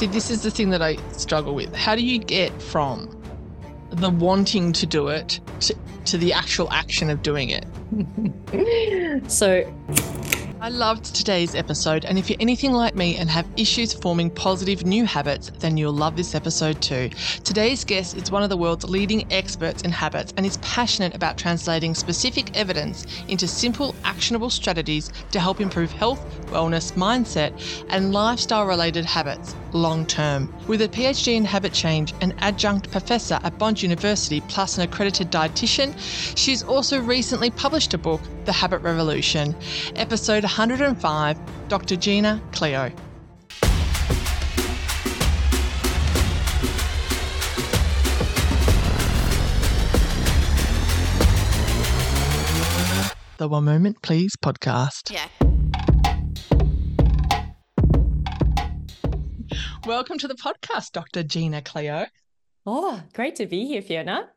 See, this is the thing that I struggle with. How do you get from the wanting to do it to, to the actual action of doing it? so I loved today's episode, and if you're anything like me and have issues forming positive new habits, then you'll love this episode too. Today's guest is one of the world's leading experts in habits and is passionate about translating specific evidence into simple, actionable strategies to help improve health, wellness, mindset, and lifestyle related habits long term. With a PhD in habit change, an adjunct professor at Bond University, plus an accredited dietitian, she's also recently published a book, The Habit Revolution. Episode 105 Dr. Gina Cleo. The One Moment Please podcast. Yeah. Welcome to the podcast, Dr. Gina Cleo. Oh, great to be here, Fiona.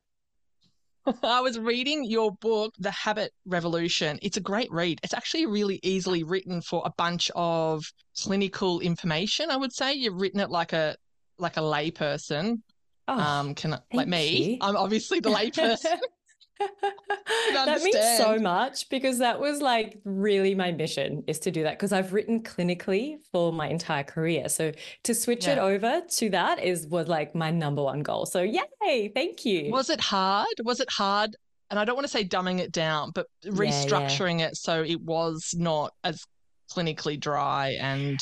I was reading your book, The Habit Revolution. It's a great read. It's actually really easily written for a bunch of clinical information. I would say you've written it like a like a layperson. Oh, um, can like me? You. I'm obviously the layperson. that means so much because that was like really my mission is to do that because I've written clinically for my entire career. So to switch yeah. it over to that is was like my number one goal. So yay, thank you. Was it hard? Was it hard? And I don't want to say dumbing it down, but restructuring yeah, yeah. it so it was not as clinically dry and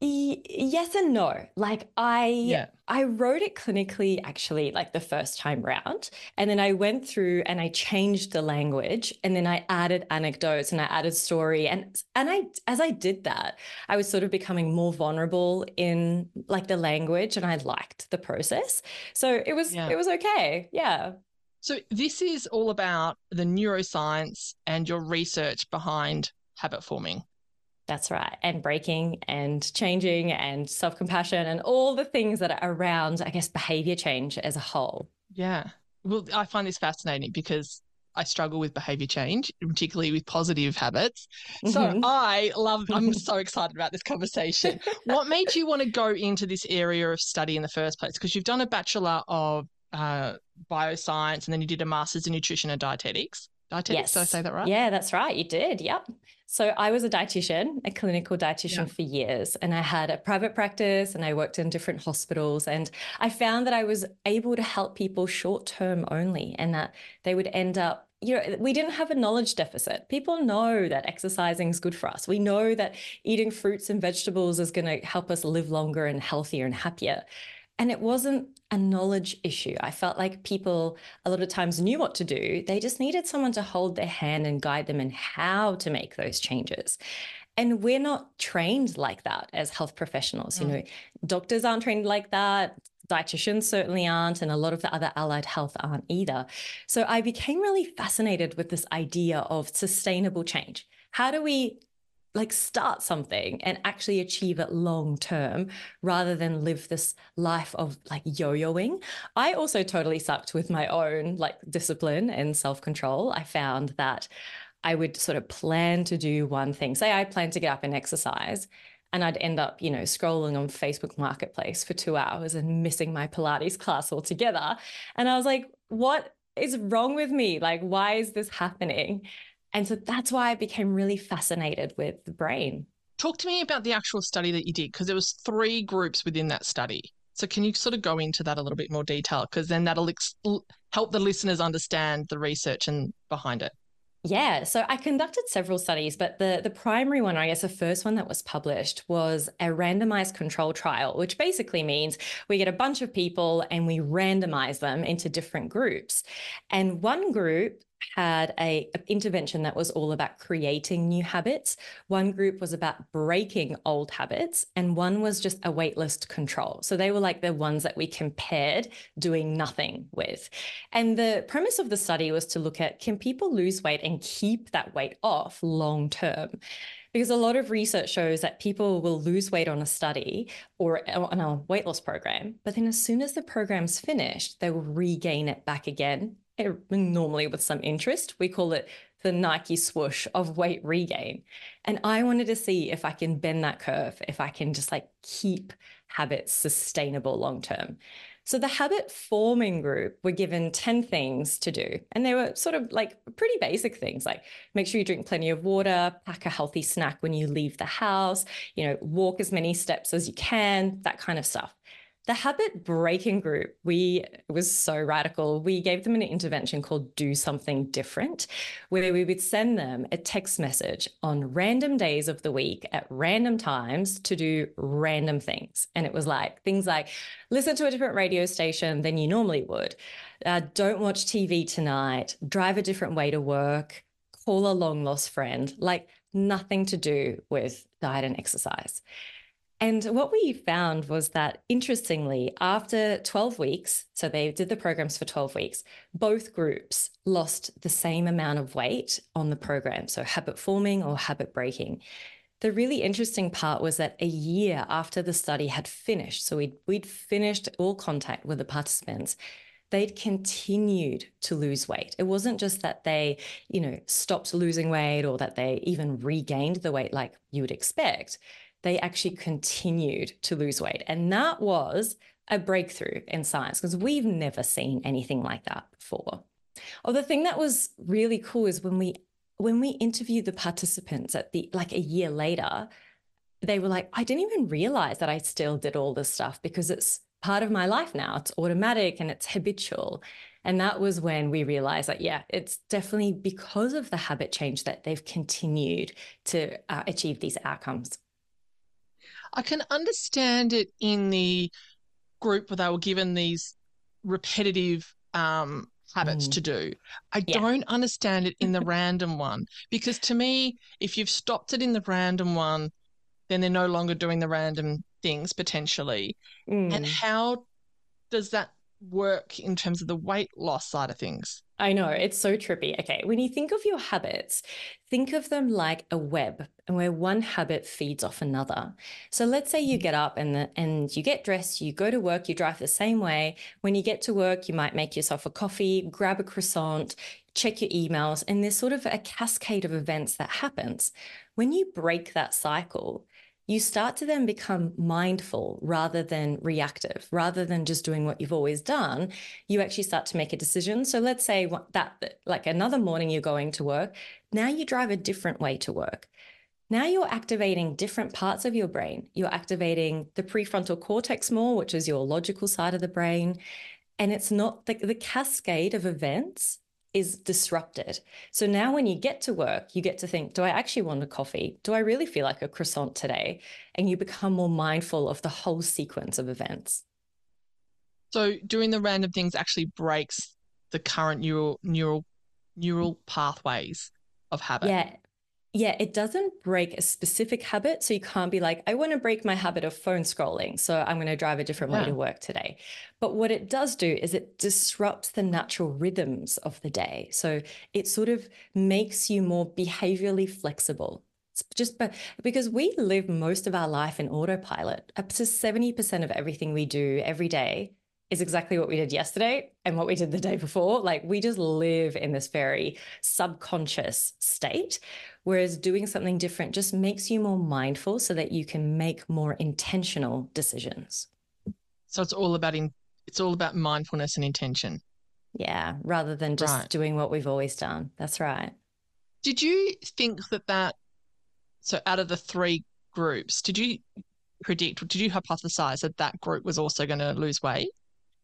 yes and no like i yeah. I wrote it clinically actually like the first time round and then i went through and i changed the language and then i added anecdotes and i added story and and i as i did that i was sort of becoming more vulnerable in like the language and i liked the process. So it was yeah. it was okay. Yeah. So this is all about the neuroscience and your research behind habit forming that's right. And breaking and changing and self compassion and all the things that are around, I guess, behavior change as a whole. Yeah. Well, I find this fascinating because I struggle with behavior change, particularly with positive habits. So mm-hmm. I love, I'm so excited about this conversation. what made you want to go into this area of study in the first place? Because you've done a Bachelor of uh, Bioscience and then you did a Master's in Nutrition and Dietetics. Dietetics, yes. did I say that right? Yeah, that's right. You did. Yep. So I was a dietitian, a clinical dietitian yeah. for years, and I had a private practice and I worked in different hospitals. And I found that I was able to help people short term only and that they would end up you know, we didn't have a knowledge deficit. People know that exercising is good for us. We know that eating fruits and vegetables is going to help us live longer and healthier and happier. And it wasn't a knowledge issue. I felt like people a lot of times knew what to do. They just needed someone to hold their hand and guide them in how to make those changes. And we're not trained like that as health professionals. Mm. You know, doctors aren't trained like that. Dietitians certainly aren't, and a lot of the other allied health aren't either. So I became really fascinated with this idea of sustainable change. How do we like start something and actually achieve it long term rather than live this life of like yo-yoing. I also totally sucked with my own like discipline and self-control. I found that I would sort of plan to do one thing. Say I plan to get up and exercise and I'd end up, you know, scrolling on Facebook Marketplace for 2 hours and missing my Pilates class altogether. And I was like, what is wrong with me? Like why is this happening? And so that's why I became really fascinated with the brain. Talk to me about the actual study that you did, because there was three groups within that study. So can you sort of go into that a little bit more detail? Because then that'll ex- help the listeners understand the research and behind it. Yeah, so I conducted several studies, but the, the primary one, I guess the first one that was published, was a randomized control trial, which basically means we get a bunch of people and we randomize them into different groups. And one group had a, intervention that was all about creating new habits. One group was about breaking old habits, and one was just a waitlist control. So they were like the ones that we compared doing nothing with. And the premise of the study was to look at can people lose weight and keep that weight off long term? Because a lot of research shows that people will lose weight on a study or on a weight loss program, but then as soon as the program's finished, they will regain it back again normally with some interest. We call it the Nike swoosh of weight regain. And I wanted to see if I can bend that curve, if I can just like keep habits sustainable long term. So the habit forming group were given 10 things to do. And they were sort of like pretty basic things like make sure you drink plenty of water, pack a healthy snack when you leave the house, you know, walk as many steps as you can, that kind of stuff. The habit breaking group, we was so radical. We gave them an intervention called Do Something Different, where we would send them a text message on random days of the week at random times to do random things. And it was like things like listen to a different radio station than you normally would, uh, don't watch TV tonight, drive a different way to work, call a long lost friend, like nothing to do with diet and exercise. And what we found was that interestingly, after 12 weeks, so they did the programs for 12 weeks, both groups lost the same amount of weight on the program. So habit forming or habit breaking. The really interesting part was that a year after the study had finished, so we'd, we'd finished all contact with the participants, they'd continued to lose weight. It wasn't just that they, you know, stopped losing weight or that they even regained the weight like you would expect they actually continued to lose weight. And that was a breakthrough in science because we've never seen anything like that before. Or oh, the thing that was really cool is when we when we interviewed the participants at the like a year later, they were like, I didn't even realize that I still did all this stuff because it's part of my life now. It's automatic and it's habitual. And that was when we realized that, yeah, it's definitely because of the habit change that they've continued to uh, achieve these outcomes. I can understand it in the group where they were given these repetitive um, habits mm. to do. I yeah. don't understand it in the random one because to me, if you've stopped it in the random one, then they're no longer doing the random things potentially. Mm. And how does that work in terms of the weight loss side of things? I know it's so trippy. Okay, when you think of your habits, think of them like a web, and where one habit feeds off another. So let's say you mm. get up and the, and you get dressed, you go to work, you drive the same way. When you get to work, you might make yourself a coffee, grab a croissant, check your emails, and there's sort of a cascade of events that happens. When you break that cycle, you start to then become mindful rather than reactive, rather than just doing what you've always done. You actually start to make a decision. So let's say that, like another morning, you're going to work. Now you drive a different way to work. Now you're activating different parts of your brain. You're activating the prefrontal cortex more, which is your logical side of the brain. And it's not the, the cascade of events is disrupted. So now when you get to work, you get to think, do I actually want a coffee? Do I really feel like a croissant today? And you become more mindful of the whole sequence of events. So doing the random things actually breaks the current neural neural neural pathways of habit. Yeah, yeah, it doesn't break a specific habit. So you can't be like, I want to break my habit of phone scrolling. So I'm going to drive a different yeah. way to work today. But what it does do is it disrupts the natural rhythms of the day. So it sort of makes you more behaviorally flexible. It's just because we live most of our life in autopilot. Up to 70% of everything we do every day is exactly what we did yesterday and what we did the day before. Like we just live in this very subconscious state. Whereas doing something different just makes you more mindful so that you can make more intentional decisions. So it's all about in, it's all about mindfulness and intention. Yeah, rather than just right. doing what we've always done. That's right. Did you think that that so out of the three groups, did you predict, did you hypothesize that that group was also going to lose weight?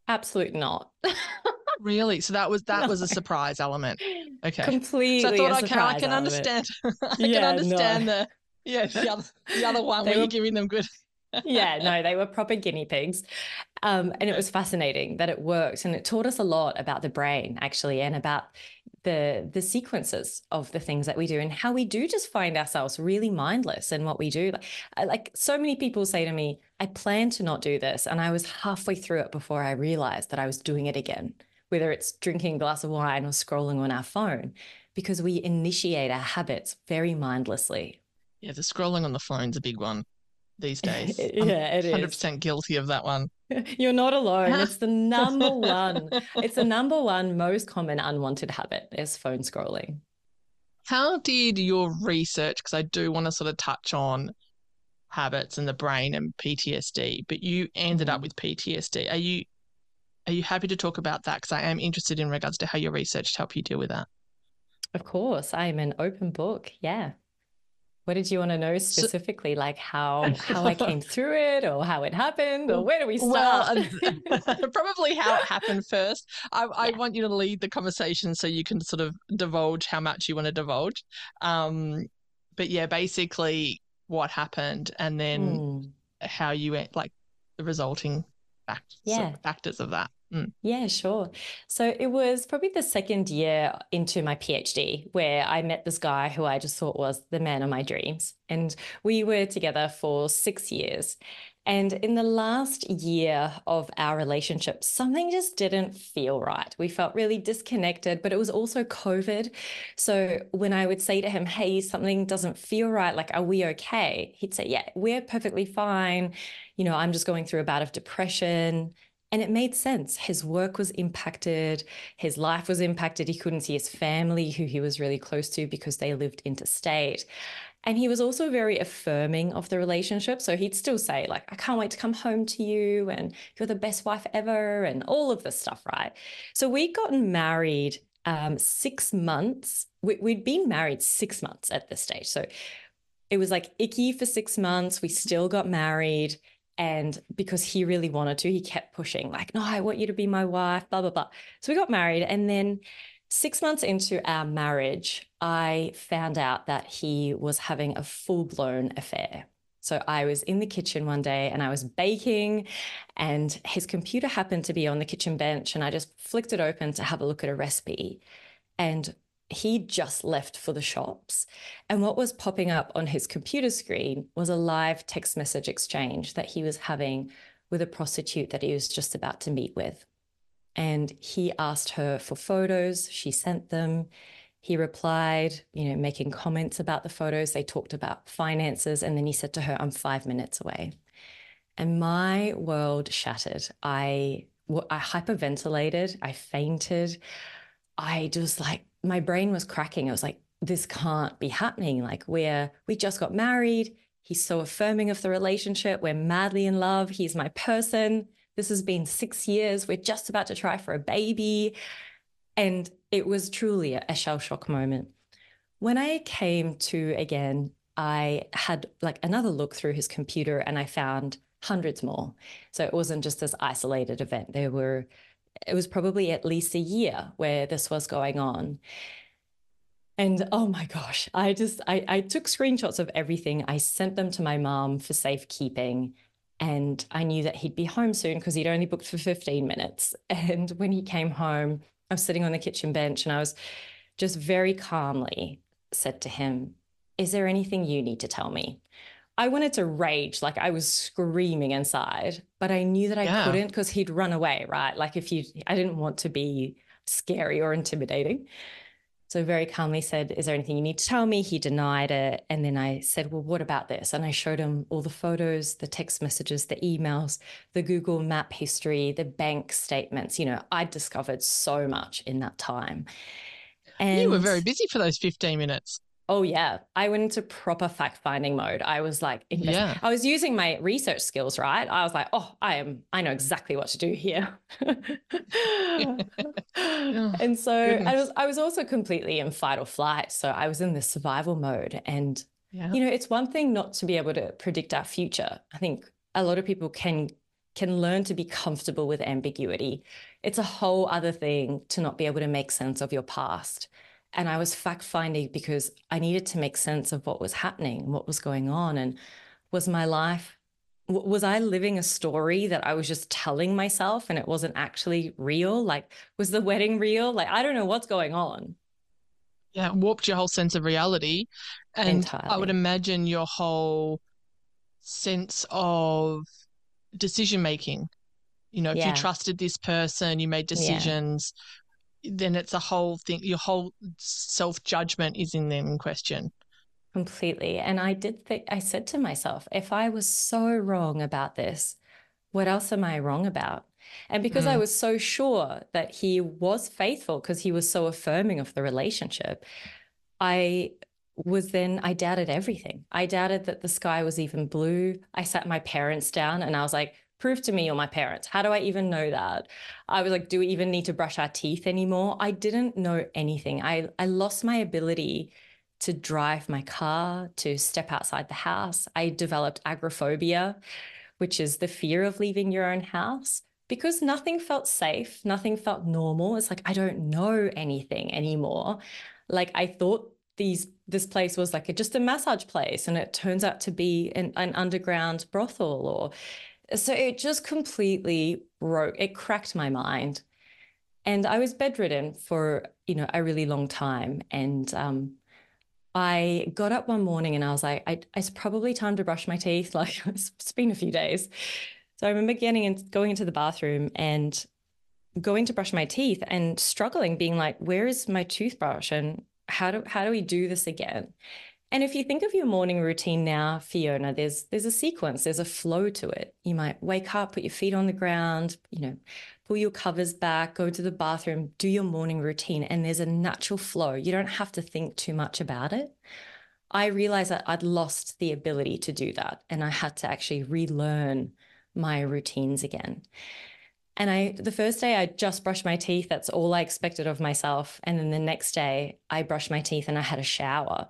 Absolutely not. really? So that was that no. was a surprise element. Okay. Completely. So I thought, okay, I can understand. I yeah, can understand no. the yeah the other the other one they where were, you're giving them good. yeah, no, they were proper guinea pigs. Um, and it was fascinating that it worked. And it taught us a lot about the brain, actually, and about the the sequences of the things that we do and how we do just find ourselves really mindless in what we do. Like, like so many people say to me, I plan to not do this. And I was halfway through it before I realized that I was doing it again, whether it's drinking a glass of wine or scrolling on our phone, because we initiate our habits very mindlessly. Yeah, the scrolling on the phone's a big one these days. yeah, it 100% is. 100% guilty of that one. You're not alone. It's the number one. it's the number one most common unwanted habit is phone scrolling. How did your research, because I do want to sort of touch on habits and the brain and PTSD, but you ended up mm-hmm. with PTSD. Are you are you happy to talk about that? Because I am interested in regards to how your research helped you deal with that. Of course, I'm an open book. Yeah. What did you want to know specifically, like how how I came through it, or how it happened, or where do we start? Well, probably how it happened first. I, yeah. I, want you to lead the conversation so you can sort of divulge how much you want to divulge. Um, but yeah, basically what happened, and then mm. how you went, like the resulting factors, yeah. factors of that. Mm. Yeah, sure. So it was probably the second year into my PhD where I met this guy who I just thought was the man of my dreams. And we were together for six years. And in the last year of our relationship, something just didn't feel right. We felt really disconnected, but it was also COVID. So when I would say to him, Hey, something doesn't feel right, like, are we okay? He'd say, Yeah, we're perfectly fine. You know, I'm just going through a bout of depression. And it made sense. His work was impacted, his life was impacted. He couldn't see his family, who he was really close to because they lived interstate. And he was also very affirming of the relationship. So he'd still say, like, I can't wait to come home to you, and you're the best wife ever, and all of this stuff, right? So we'd gotten married um, six months. We, we'd been married six months at this stage. So it was like icky for six months. We still got married. And because he really wanted to, he kept pushing, like, no, I want you to be my wife, blah, blah, blah. So we got married. And then six months into our marriage, I found out that he was having a full blown affair. So I was in the kitchen one day and I was baking, and his computer happened to be on the kitchen bench. And I just flicked it open to have a look at a recipe. And he just left for the shops. And what was popping up on his computer screen was a live text message exchange that he was having with a prostitute that he was just about to meet with. And he asked her for photos, she sent them. He replied, you know, making comments about the photos. They talked about finances. And then he said to her, I'm five minutes away. And my world shattered. I, I hyperventilated. I fainted. I just like my brain was cracking. I was like, this can't be happening. Like we're we just got married. He's so affirming of the relationship. We're madly in love. He's my person. This has been six years. We're just about to try for a baby. And it was truly a, shell shock moment. When I came to again, I had like another look through his computer and I found hundreds more. So it wasn't just this isolated event. There were it was probably at least a year where this was going on. And oh my gosh, I just I, I took screenshots of everything. I sent them to my mom for safekeeping. And I knew that he'd be home soon because he'd only booked for 15 minutes. And when he came home, I was sitting on the kitchen bench and I was just very calmly said to him, Is there anything you need to tell me? I wanted to rage, like I was screaming inside, but I knew that I yeah. couldn't because he'd run away, right? Like if you, I didn't want to be scary or intimidating. So very calmly said, Is there anything you need to tell me? He denied it. And then I said, Well, what about this? And I showed him all the photos, the text messages, the emails, the Google map history, the bank statements. You know, I discovered so much in that time. And you were very busy for those 15 minutes. Oh yeah, I went into proper fact finding mode. I was like, yeah. I was using my research skills, right? I was like, oh, I am, I know exactly what to do here. oh, and so I was, I was also completely in fight or flight. So I was in the survival mode, and yeah. you know, it's one thing not to be able to predict our future. I think a lot of people can can learn to be comfortable with ambiguity. It's a whole other thing to not be able to make sense of your past. And I was fact finding because I needed to make sense of what was happening, what was going on. And was my life, was I living a story that I was just telling myself and it wasn't actually real? Like, was the wedding real? Like, I don't know what's going on. Yeah, warped your whole sense of reality. And Entirely. I would imagine your whole sense of decision making. You know, if yeah. you trusted this person, you made decisions. Then it's a whole thing your whole self judgment is in them in question completely and i did think i said to myself if i was so wrong about this what else am i wrong about and because mm. i was so sure that he was faithful because he was so affirming of the relationship I was then I doubted everything. I doubted that the sky was even blue. I sat my parents down and I was like, prove to me you're my parents. How do I even know that? I was like, do we even need to brush our teeth anymore? I didn't know anything. I, I lost my ability to drive my car, to step outside the house. I developed agoraphobia, which is the fear of leaving your own house because nothing felt safe, nothing felt normal. It's like I don't know anything anymore. Like I thought these this place was like a, just a massage place and it turns out to be an, an underground brothel or so it just completely broke it cracked my mind. And i was bedridden for you know a really long time. And um, i got up one morning and i was like I, it's probably time to brush my teeth. Like it's been a few days. So i remember getting and going into the bathroom and going to brush my teeth and struggling being like where is my toothbrush? And how do how do we do this again? And if you think of your morning routine now, Fiona, there's there's a sequence, there's a flow to it. You might wake up, put your feet on the ground, you know, pull your covers back, go to the bathroom, do your morning routine, and there's a natural flow. You don't have to think too much about it. I realized that I'd lost the ability to do that, and I had to actually relearn my routines again. And I, the first day I just brushed my teeth. That's all I expected of myself. And then the next day I brushed my teeth and I had a shower.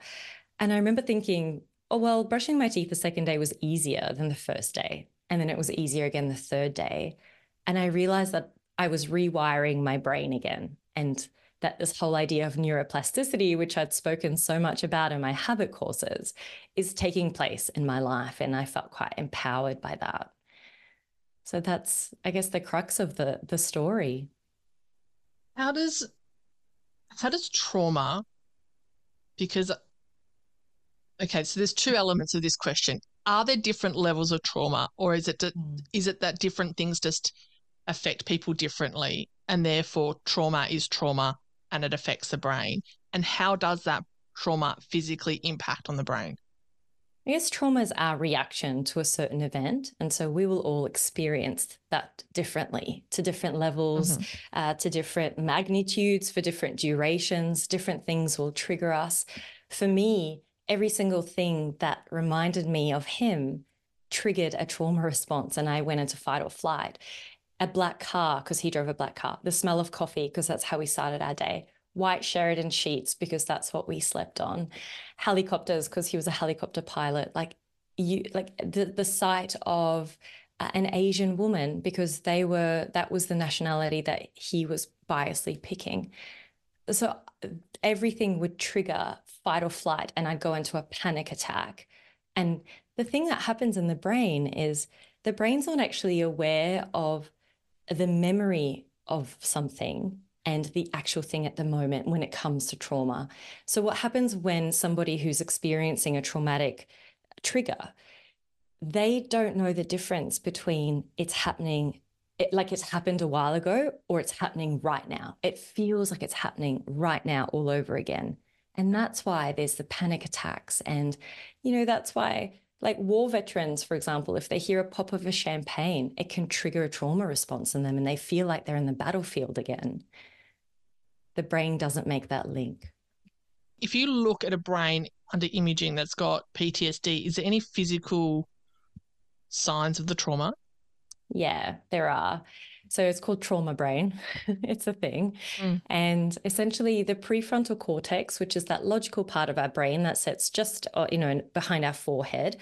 And I remember thinking, oh, well, brushing my teeth the second day was easier than the first day. And then it was easier again the third day. And I realized that I was rewiring my brain again. And that this whole idea of neuroplasticity, which I'd spoken so much about in my habit courses, is taking place in my life. And I felt quite empowered by that. So that's, I guess, the crux of the the story. How does how does trauma? Because okay, so there's two elements of this question. Are there different levels of trauma, or is it mm. it that different things just affect people differently, and therefore trauma is trauma and it affects the brain? And how does that trauma physically impact on the brain? I guess trauma is our reaction to a certain event. And so we will all experience that differently to different levels, mm-hmm. uh, to different magnitudes, for different durations. Different things will trigger us. For me, every single thing that reminded me of him triggered a trauma response, and I went into fight or flight. A black car, because he drove a black car, the smell of coffee, because that's how we started our day white Sheridan sheets because that's what we slept on, helicopters because he was a helicopter pilot. Like you, like the the sight of uh, an Asian woman because they were that was the nationality that he was biasly picking. So uh, everything would trigger fight or flight, and I'd go into a panic attack. And the thing that happens in the brain is the brain's not actually aware of the memory of something and the actual thing at the moment when it comes to trauma. So, what happens when somebody who's experiencing a traumatic trigger, they don't know the difference between it's happening it, like it's happened a while ago or it's happening right now. It feels like it's happening right now all over again. And that's why there's the panic attacks. And, you know, that's why, like war veterans, for example, if they hear a pop of a champagne, it can trigger a trauma response in them and they feel like they're in the battlefield again the brain doesn't make that link. If you look at a brain under imaging that's got PTSD, is there any physical signs of the trauma? Yeah, there are. So it's called trauma brain. it's a thing. Mm. And essentially the prefrontal cortex, which is that logical part of our brain that sits just uh, you know behind our forehead,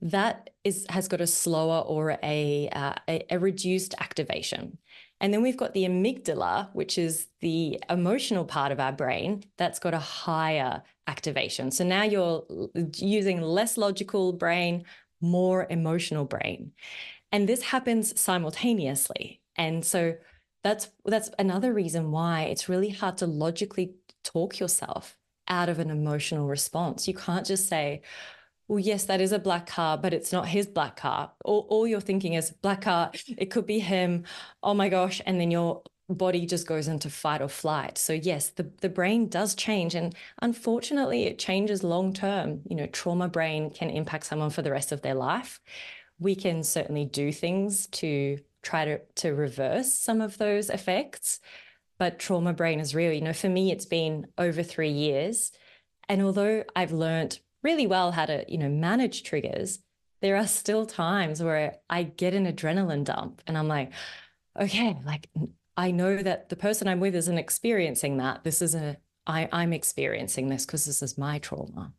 that is has got a slower or a, uh, a, a reduced activation. And then we've got the amygdala, which is the emotional part of our brain that's got a higher activation. So now you're using less logical brain, more emotional brain. And this happens simultaneously. And so that's that's another reason why it's really hard to logically talk yourself out of an emotional response. You can't just say, well, yes, that is a black car, but it's not his black car. All, all you're thinking is black car, it could be him. Oh my gosh. And then your body just goes into fight or flight. So yes, the, the brain does change. And unfortunately, it changes long term. You know, trauma brain can impact someone for the rest of their life. We can certainly do things to try to, to reverse some of those effects. But trauma brain is real. You know, for me, it's been over three years And although I've learned really well how to, you know, manage triggers, there are still times where I get an adrenaline dump and I'm like, okay, like I know that the person I'm with isn't experiencing that. This is a, I, I'm experiencing this because this is my trauma.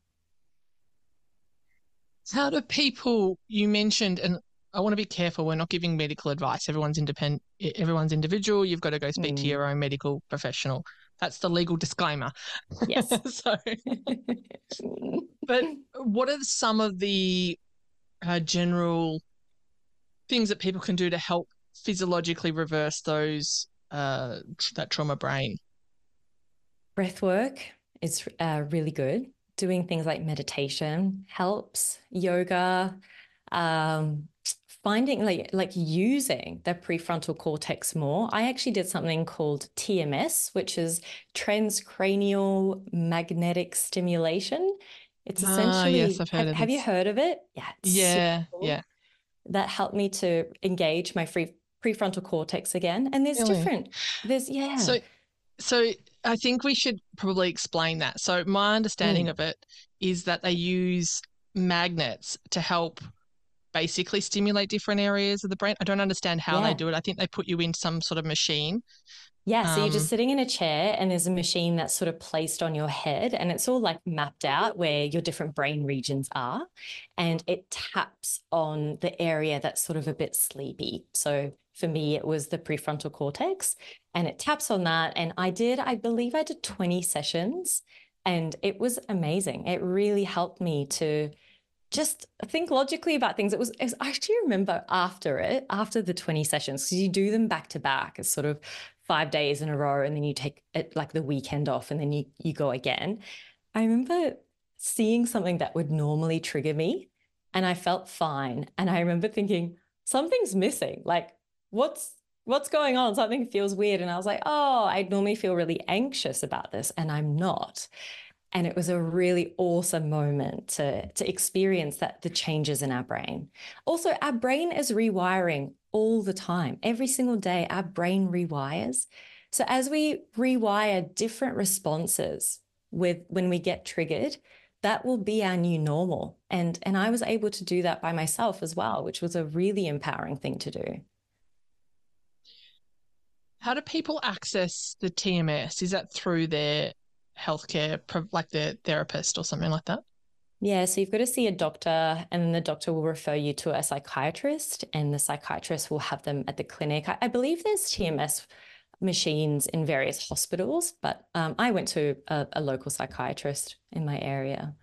How do people, you mentioned, and I want to be careful, we're not giving medical advice. Everyone's independent, everyone's individual. You've got to go speak mm. to your own medical professional. That's the legal disclaimer. Yes. so, but what are some of the uh, general things that people can do to help physiologically reverse those uh, that trauma brain? Breath work is uh, really good. Doing things like meditation helps. Yoga, um, finding like like using the prefrontal cortex more. I actually did something called TMS, which is transcranial magnetic stimulation. It's ah, essentially. yes, I've heard have, of have you heard of it? Yeah. Yeah. Cool. Yeah. That helped me to engage my free prefrontal cortex again. And there's really? different. There's yeah. So, so I think we should probably explain that. So my understanding mm. of it is that they use magnets to help basically stimulate different areas of the brain. I don't understand how yeah. they do it. I think they put you in some sort of machine. Yeah, so um, you're just um, sitting in a chair and there's a machine that's sort of placed on your head and it's all like mapped out where your different brain regions are and it taps on the area that's sort of a bit sleepy. So for me it was the prefrontal cortex and it taps on that and I did I believe I did 20 sessions and it was amazing. It really helped me to just think logically about things. It was, it was, I actually remember after it, after the 20 sessions, because you do them back to back. It's sort of five days in a row, and then you take it like the weekend off, and then you you go again. I remember seeing something that would normally trigger me, and I felt fine. And I remember thinking, something's missing. Like, what's what's going on? Something feels weird. And I was like, oh, I normally feel really anxious about this, and I'm not and it was a really awesome moment to, to experience that the changes in our brain. Also, our brain is rewiring all the time. Every single day, our brain rewires. So as we rewire different responses with when we get triggered, that will be our new normal. And, and I was able to do that by myself as well, which was a really empowering thing to do. How do people access the TMS? Is that through their healthcare, like the therapist or something like that? Yeah, so you've got to see a doctor, and then the doctor will refer you to a psychiatrist, and the psychiatrist will have them at the clinic. I, I believe there's TMS machines in various hospitals, but um, I went to a, a local psychiatrist in my area.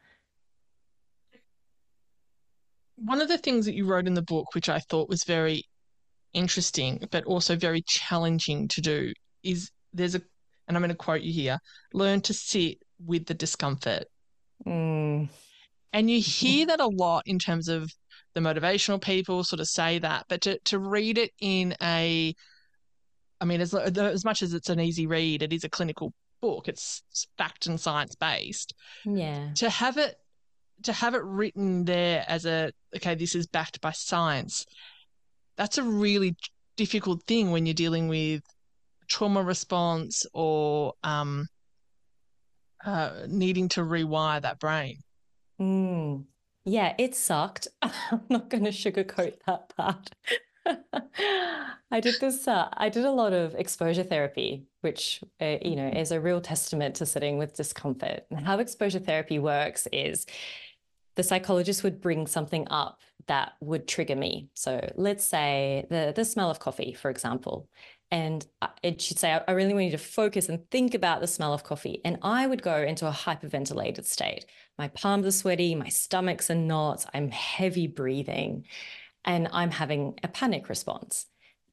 One of the things that you wrote in the book, which I thought was very interesting, but also very challenging to do, is there's a and I'm going to quote you here learn to sit with the discomfort. Mm. And you hear that a lot in terms of the motivational people sort of say that, but to, to read it in a, I mean, as, as much as it's an easy read, it is a clinical book. It's fact and science based. Yeah. To have it, to have it written there as a, okay, this is backed by science. That's a really difficult thing when you're dealing with trauma response or um, uh, needing to rewire that brain. Mm. Yeah, it sucked. I'm not going to sugarcoat that part. I did this. Uh, I did a lot of exposure therapy, which uh, you know is a real testament to sitting with discomfort. And how exposure therapy works is the psychologist would bring something up that would trigger me. So let's say the the smell of coffee, for example and uh, it should say, I really want you to focus and think about the smell of coffee. And I would go into a hyperventilated state. My palms are sweaty, my stomach's in knots, I'm heavy breathing, and I'm having a panic response.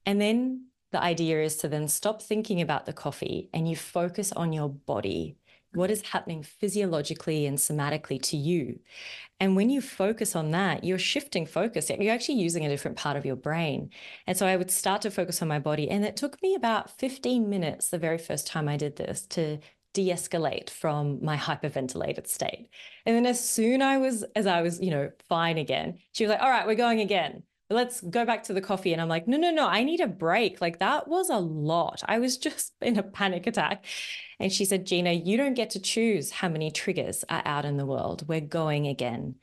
And then the idea is to then stop thinking about the coffee and you focus on your body what is happening physiologically and somatically to you. And when you focus on that, you're shifting focus. You're actually using a different part of your brain. And so I would start to focus on my body. And it took me about 15 minutes the very first time I did this to de-escalate from my hyperventilated state. And then as soon I was as I was, you know, fine again, she was like, all right, we're going again. Let's go back to the coffee. And I'm like, no, no, no, I need a break. Like that was a lot. I was just in a panic attack. And she said, Gina, you don't get to choose how many triggers are out in the world. We're going again.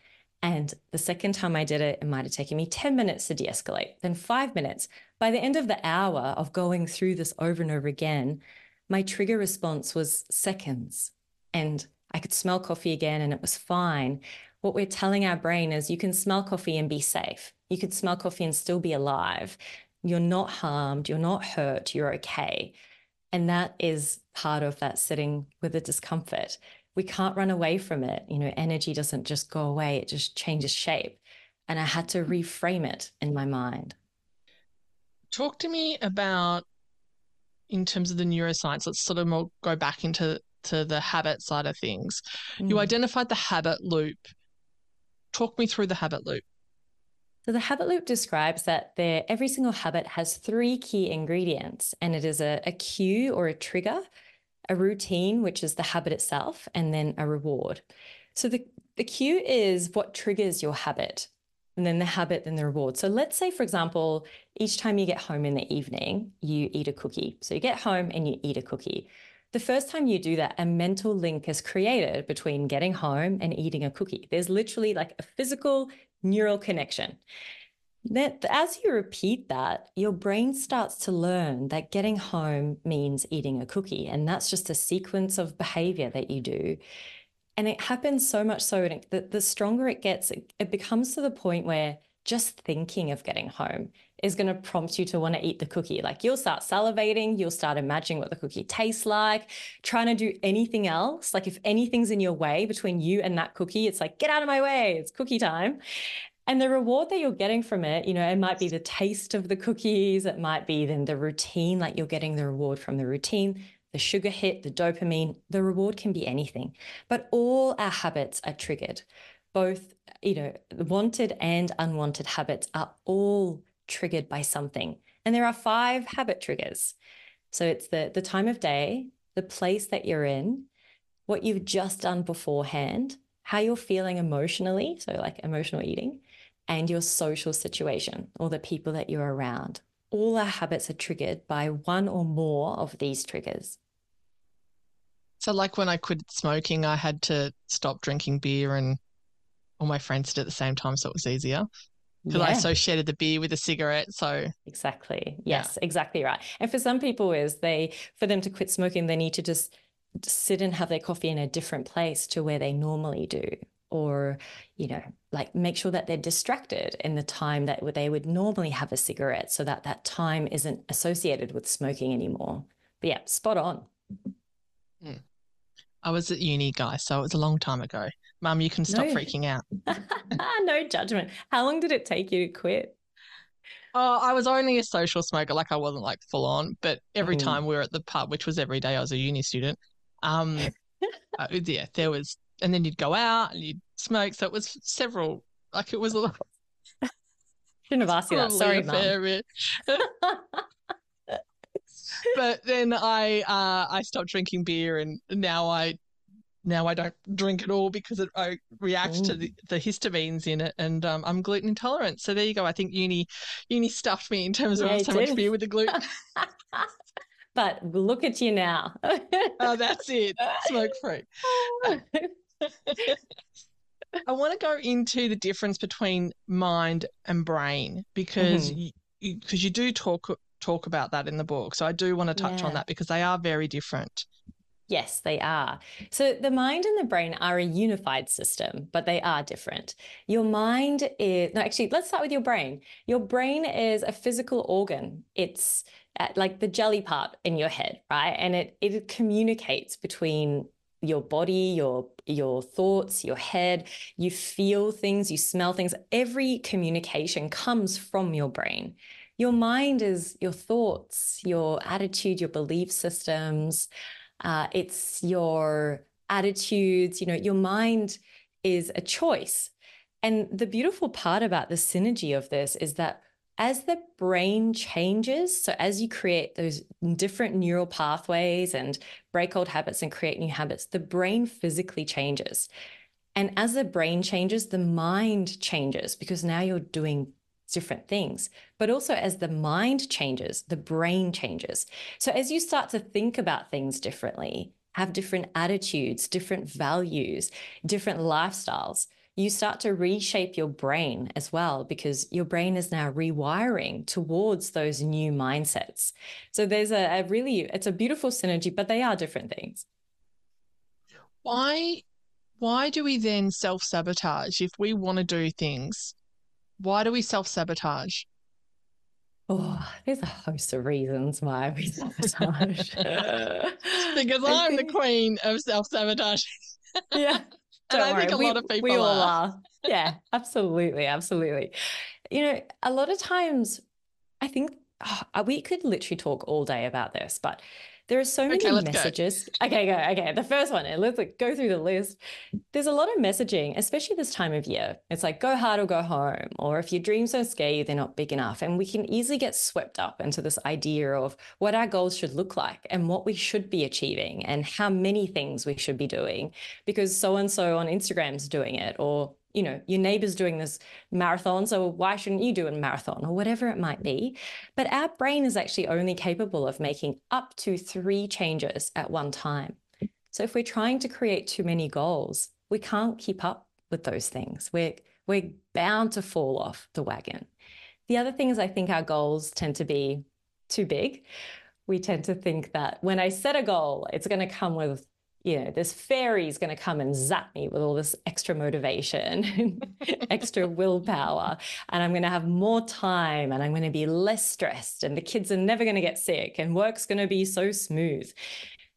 And the second time I did it, it might have taken me 10 minutes to de escalate, then five minutes. By the end of the hour of going through this over and over again, my trigger response was seconds. And I could smell coffee again and it was fine. What we're telling our brain is you can smell coffee and be safe. You could smell coffee and still be alive. You're not harmed. You're not hurt. You're okay. And that is part of that sitting with the discomfort we can't run away from it. You know, energy doesn't just go away, it just changes shape. And I had to reframe it in my mind. Talk to me about, in terms of the neuroscience, let's sort of more go back into to the habit side of things. Mm. You identified the habit loop. Talk me through the habit loop. So the habit loop describes that there every single habit has three key ingredients, and it is a, a cue or a trigger a routine, which is the habit itself, and then a reward. So the, the cue is what triggers your habit, and then the habit, then the reward. So let's say, for example, each time you get home in the evening, you eat a cookie. So you get home and you eat a cookie. The first time you do that, a mental link is created between getting home and eating a cookie. There's literally like a physical neural connection. That as you repeat that, your brain starts to learn that getting home means eating a cookie. And that's just a sequence of behavior that you do. And it happens so much so that the stronger it gets, it, it becomes to the point where just thinking of getting home is going to prompt you to want to eat the cookie. Like you'll start salivating, you'll start imagining what the cookie tastes like, trying to do anything else. Like if anything's in your way between you and that cookie, it's like, get out of my way, it's cookie time. And the reward that you're getting from it, you know, it might be the taste of the cookies, it might be then the routine, like you're getting the reward from the routine, the sugar hit, the dopamine, the reward can be anything. But all our habits are triggered. Both, you know, wanted and unwanted habits are all triggered by something. And there are five habit triggers. So it's the the time of day, the place that you're in, what you've just done beforehand, how you're feeling emotionally, so like emotional eating, and your social situation or the people that you're around. All our habits are triggered by one or more of these triggers. So, like when I quit smoking, I had to stop drinking beer, and all my friends did at the same time, so it was easier because yeah. I associated the beer with a cigarette. So exactly, yes, yeah. exactly right. And for some people, is they for them to quit smoking, they need to just sit and have their coffee in a different place to where they normally do or you know like make sure that they're distracted in the time that they would normally have a cigarette so that that time isn't associated with smoking anymore but yeah spot on mm. I was at uni guys so it was a long time ago mum you can stop no. freaking out no judgment how long did it take you to quit Oh, I was only a social smoker, like I wasn't like full on, but every mm. time we were at the pub, which was every day I was a uni student, um, uh, yeah, there was and then you'd go out and you'd smoke. So it was several, like it was a lot. Shouldn't have asked you that. Sorry, mum. But then I uh, I stopped drinking beer, and now I now I don't drink at all because it, I react mm. to the, the, histamines in it, and um, I'm gluten intolerant. So there you go. I think uni uni stuffed me in terms of yeah, so much beer with the gluten. but look at you now. oh, that's it. Smoke free. I want to go into the difference between mind and brain because mm-hmm. you because you do talk talk about that in the book. So I do want to touch yeah. on that because they are very different. Yes, they are. So the mind and the brain are a unified system, but they are different. Your mind is, no, actually, let's start with your brain. Your brain is a physical organ. It's uh, like the jelly part in your head, right? And it, it communicates between your body, your your thoughts, your head, you feel things, you smell things. Every communication comes from your brain. Your mind is your thoughts, your attitude, your belief systems. Uh, it's your attitudes. You know, your mind is a choice. And the beautiful part about the synergy of this is that as the brain changes, so as you create those different neural pathways and break old habits and create new habits, the brain physically changes. And as the brain changes, the mind changes because now you're doing different things, but also as the mind changes, the brain changes. So as you start to think about things differently, have different attitudes, different values, different lifestyles, you start to reshape your brain as well because your brain is now rewiring towards those new mindsets. So there's a, a really, it's a beautiful synergy, but they are different things. Why, why do we then self sabotage if we want to do things? Why do we self sabotage? Oh, there's a host of reasons why we self sabotage. because I'm the queen of self sabotage. yeah. and I think a we, lot of people we all are. are. Yeah, absolutely, absolutely. You know, a lot of times, I think oh, we could literally talk all day about this, but there are so many Okay, messages. Okay, go. Okay, the first one. Let's like, go through the list. There's a lot of messaging, especially this time of year. It's like go hard or go home, or if your dreams don't scare you, they're not big enough. And we can easily get swept up into this idea of what our goals should look like and what we should be achieving and how many things we should be doing because so and so on Instagram's doing it, or you know, your neighbor's doing this marathon, so why shouldn't you do a marathon or whatever it might be? But our brain is actually only capable of making up to three changes at one time. So if we're trying to create too many goals, we can't keep up with those things. We're, we're bound to fall off the wagon. The other thing is, I think our goals tend to be too big. We tend to think that when I set a goal, it's going to come with you know, this fairy is going to come and zap me with all this extra motivation, extra willpower, and I'm going to have more time and I'm going to be less stressed, and the kids are never going to get sick, and work's going to be so smooth.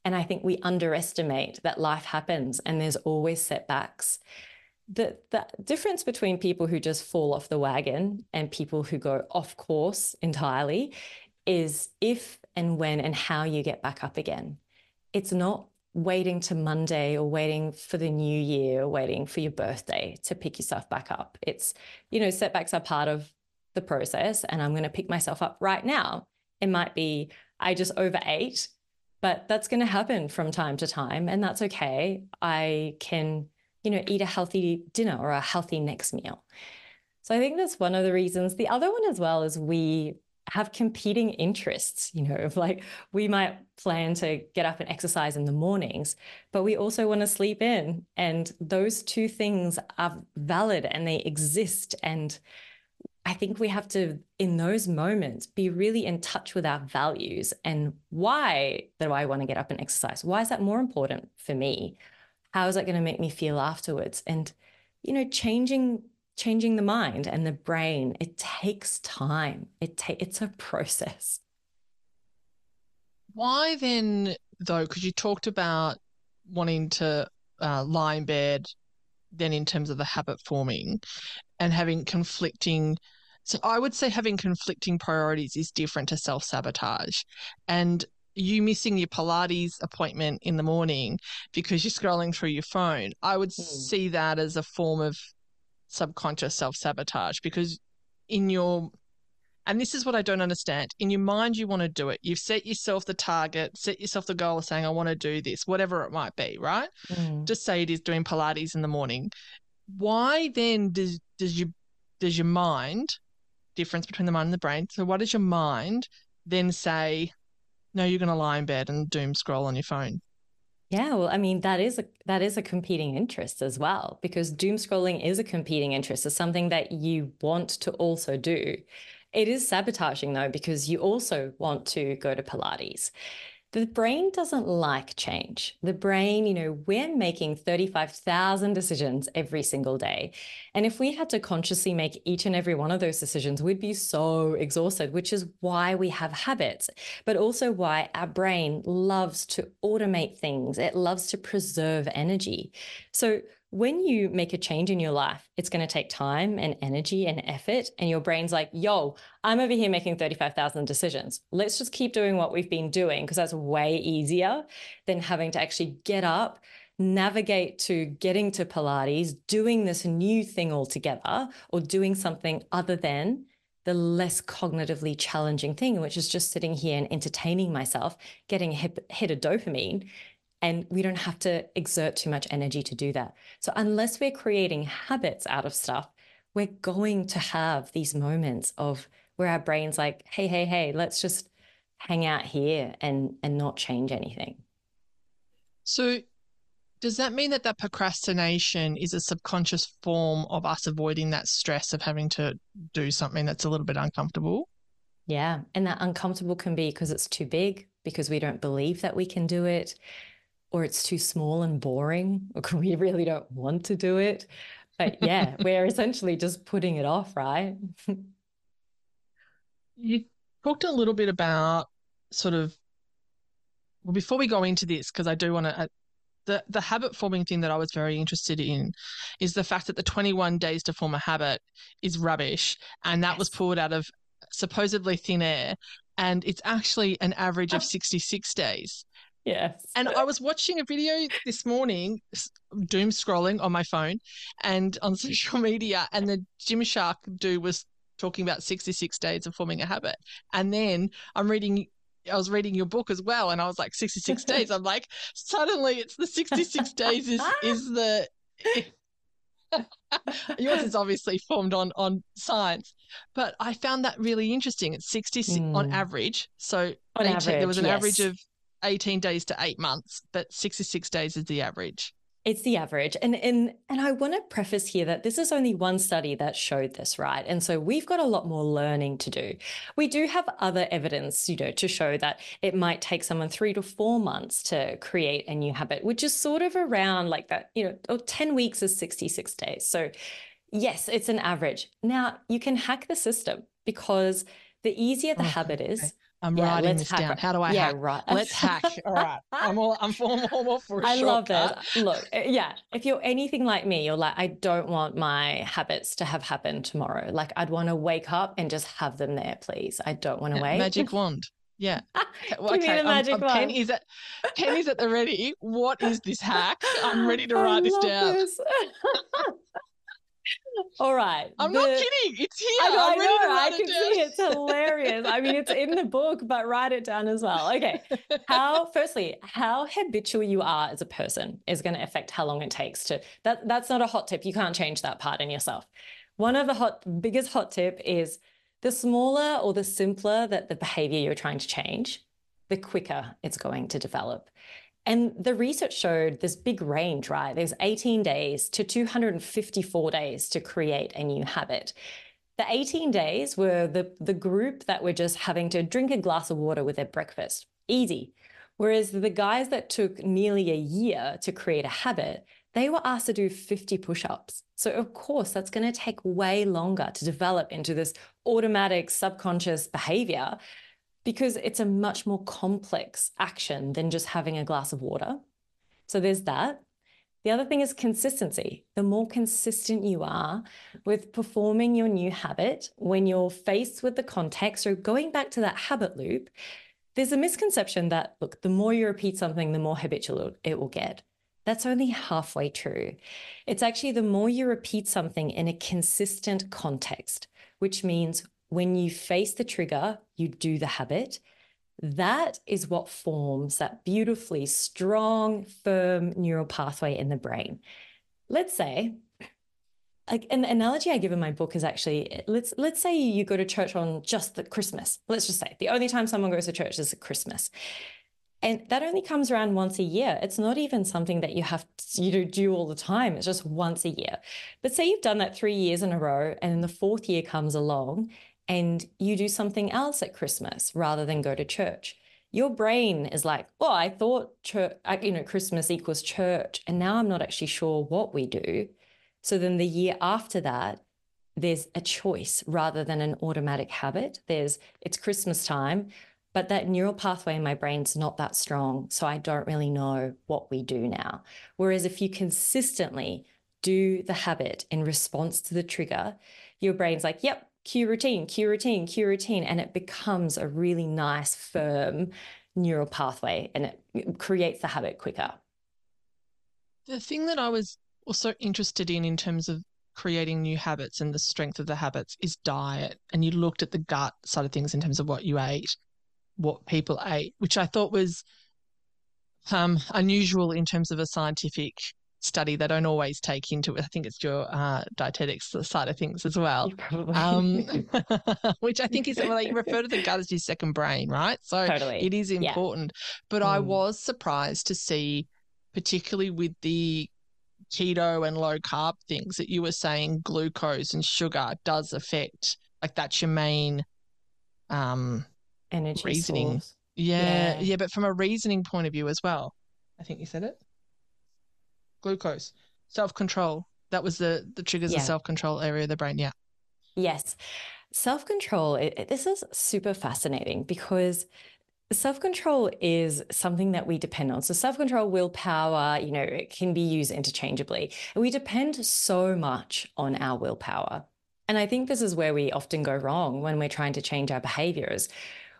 And I think we underestimate that life happens and there's always setbacks. The, the difference between people who just fall off the wagon and people who go off course entirely is if and when and how you get back up again. It's not waiting to Monday or waiting for the new year or waiting for your birthday to pick yourself back up. It's, you know, setbacks are part of the process and I'm going to pick myself up right now. It might be I just overate, but that's going to happen from time to time and that's okay. I can, you know, eat a healthy dinner or a healthy next meal. So I think that's one of the reasons. The other one as well is we have competing interests, you know, of like we might plan to get up and exercise in the mornings, but we also want to sleep in. And those two things are valid and they exist. And I think we have to, in those moments, be really in touch with our values and why do I want to get up and exercise? Why is that more important for me? How is that going to make me feel afterwards? And, you know, changing changing the mind and the brain. It takes time. It ta- it's a process. Why then though because you talked about wanting to uh, lie in bed then in terms of the habit forming and having conflicting so i would say having conflicting priorities is different to self-sabotage. And you missing your pilates appointment in the morning because you're scrolling through your phone i would mm. see that as a form of subconscious self sabotage because in your and this is what I don't understand. In your mind, you want to do it. You've set yourself the target, set yourself the goal of saying, I want to do this, whatever it might be, right? Mm. Just say it is doing Pilates in the morning. Why then does does your, does your mind, difference between the mind and the brain, so what does your mind then say, no, you're gonna lie in bed and doom scroll on your phone? Yeah, well, I mean that is a that is a competing interest as well because doom scrolling is a competing interest. It's something that you want to also do. It is sabotaging though because you also want to go to Pilates. The brain doesn't like change. The brain, you know, we're making 35,000 decisions every single day. And if we had to consciously make each and every one of those decisions, we'd be so exhausted, which is why we have habits, but also why our brain loves to automate things. It loves to preserve energy. So when you make a change in your life, it's going to take time and energy and effort. And your brain's like, yo, I'm over here making 35,000 decisions. Let's just keep doing what we've been doing because that's way easier than having to actually get up, navigate to getting to Pilates, doing this new thing altogether, or doing something other than the less cognitively challenging thing, which is just sitting here and entertaining myself, getting a hit, hit of dopamine and we don't have to exert too much energy to do that. So, unless we're creating habits out of stuff, we're going to have these moments of where our brain's like, hey, hey, hey, let's just hang out here and and not change anything. So does that mean that that procrastination is a subconscious form of us avoiding that stress of having to do something that's a little bit uncomfortable? Yeah. And that uncomfortable can be because it's too big, because we don't believe that we can do it, or it's too small and boring, or we really don't want to do it. But yeah, we're essentially just putting it off, right? you talked a little bit about sort of well before we go into this because i do want to uh, the the habit forming thing that I was very interested in is the fact that the 21 days to form a habit is rubbish and that yes. was pulled out of supposedly thin air and it's actually an average of 66 days. Yes. And I was watching a video this morning, doom scrolling on my phone and on social media, and the Gymshark dude was talking about 66 days of forming a habit. And then I'm reading I was reading your book as well, and I was like, 66 days. I'm like, suddenly it's the 66 days is is the yours is obviously formed on on science, but I found that really interesting. It's 66 mm. on average. So on 18, average, there was an yes. average of 18 days to eight months, but 66 days is the average. It's the average. And and and I want to preface here that this is only one study that showed this, right? And so we've got a lot more learning to do. We do have other evidence, you know, to show that it might take someone 3 to 4 months to create a new habit, which is sort of around like that, you know, or 10 weeks is 66 days. So yes, it's an average. Now, you can hack the system because the easier the oh, habit is, okay. I'm yeah, writing this down. How do I yeah, hack? Right. Let's hack. All right. I'm all I'm all, all, all for a I love this. Look, eh, yeah. If you're anything like me, you're like, I don't want my habits to have happened tomorrow. Like I'd want to wake up and just have them there, please. I don't want to yeah, wait. Magic wand. Yeah. Well, Give okay. me the magic I'm, I'm, wand. Penny's at Penny's at the ready. What is this hack? I'm ready to write this down. This. All right. I'm the, not kidding. It's here. I know, I, know, I can it see it's hilarious. I mean, it's in the book, but write it down as well. Okay. How firstly, how habitual you are as a person is going to affect how long it takes to that that's not a hot tip. You can't change that part in yourself. One of the hot biggest hot tip is the smaller or the simpler that the behavior you're trying to change, the quicker it's going to develop. And the research showed this big range, right? There's 18 days to 254 days to create a new habit. The 18 days were the, the group that were just having to drink a glass of water with their breakfast. Easy. Whereas the guys that took nearly a year to create a habit, they were asked to do 50 push ups. So, of course, that's going to take way longer to develop into this automatic subconscious behavior because it's a much more complex action than just having a glass of water. So there's that. The other thing is consistency. The more consistent you are with performing your new habit, when you're faced with the context or going back to that habit loop, there's a misconception that, look, the more you repeat something, the more habitual it will get. That's only halfway true. It's actually the more you repeat something in a consistent context, which means when you face the trigger, you do the habit. That is what forms that beautifully strong, firm neural pathway in the brain. Let's say, like an analogy I give in my book is actually let's let's say you go to church on just the Christmas. Let's just say the only time someone goes to church is at Christmas. And that only comes around once a year. It's not even something that you have to you know, do all the time. It's just once a year. But say you've done that three years in a row, and then the fourth year comes along, and you do something else at Christmas rather than go to church. Your brain is like, oh, I thought church, uh, you know, Christmas equals church, and now I'm not actually sure what we do. So then the year after that, there's a choice rather than an automatic habit. There's it's Christmas time, but that neural pathway in my brain's not that strong, so I don't really know what we do now. Whereas if you consistently do the habit in response to the trigger, your brain's like, yep, cue routine, cue routine, cue routine, and it becomes a really nice, firm neural pathway and it creates the habit quicker. The thing that I was also interested in, in terms of creating new habits and the strength of the habits, is diet. And you looked at the gut side of things in terms of what you ate, what people ate, which I thought was um, unusual in terms of a scientific study they don't always take into it. I think it's your uh, dietetics side of things as well, um, which I think is well, you refer to the gut as your second brain, right? So totally. it is important. Yeah. But mm. I was surprised to see, particularly with the keto and low carb things, that you were saying glucose and sugar does affect, like that's your main um, energy reasoning. Yeah, yeah, yeah, but from a reasoning point of view as well. I think you said it glucose, self control. That was the the triggers yeah. the self control area of the brain. Yeah. Yes, self control. This is super fascinating because self control is something that we depend on. So self control, willpower, you know, it can be used interchangeably. We depend so much on our willpower. And I think this is where we often go wrong when we're trying to change our behaviors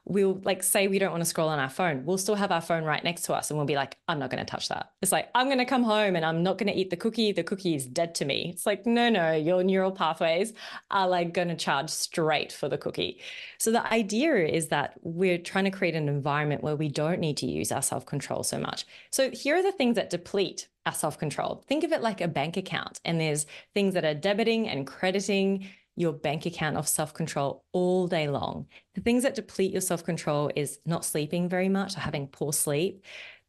we'll like say we don't want to scroll on our phone. We'll still have our phone right next to us and we'll be like, I'm not going to touch that. It's like, I'm going to come home and I'm not going to eat the cookie. The cookie is dead to me. It's like, no, no, your neural pathways are like going to charge straight for the cookie. So the idea is that we're trying to create an environment where we don't need to use our self control so much. So here are the things that deplete our self control. Think of it like a bank account, and there's things that are debiting and crediting your bank account of self control all day long. The things that deplete your self control is not sleeping very much or having poor sleep,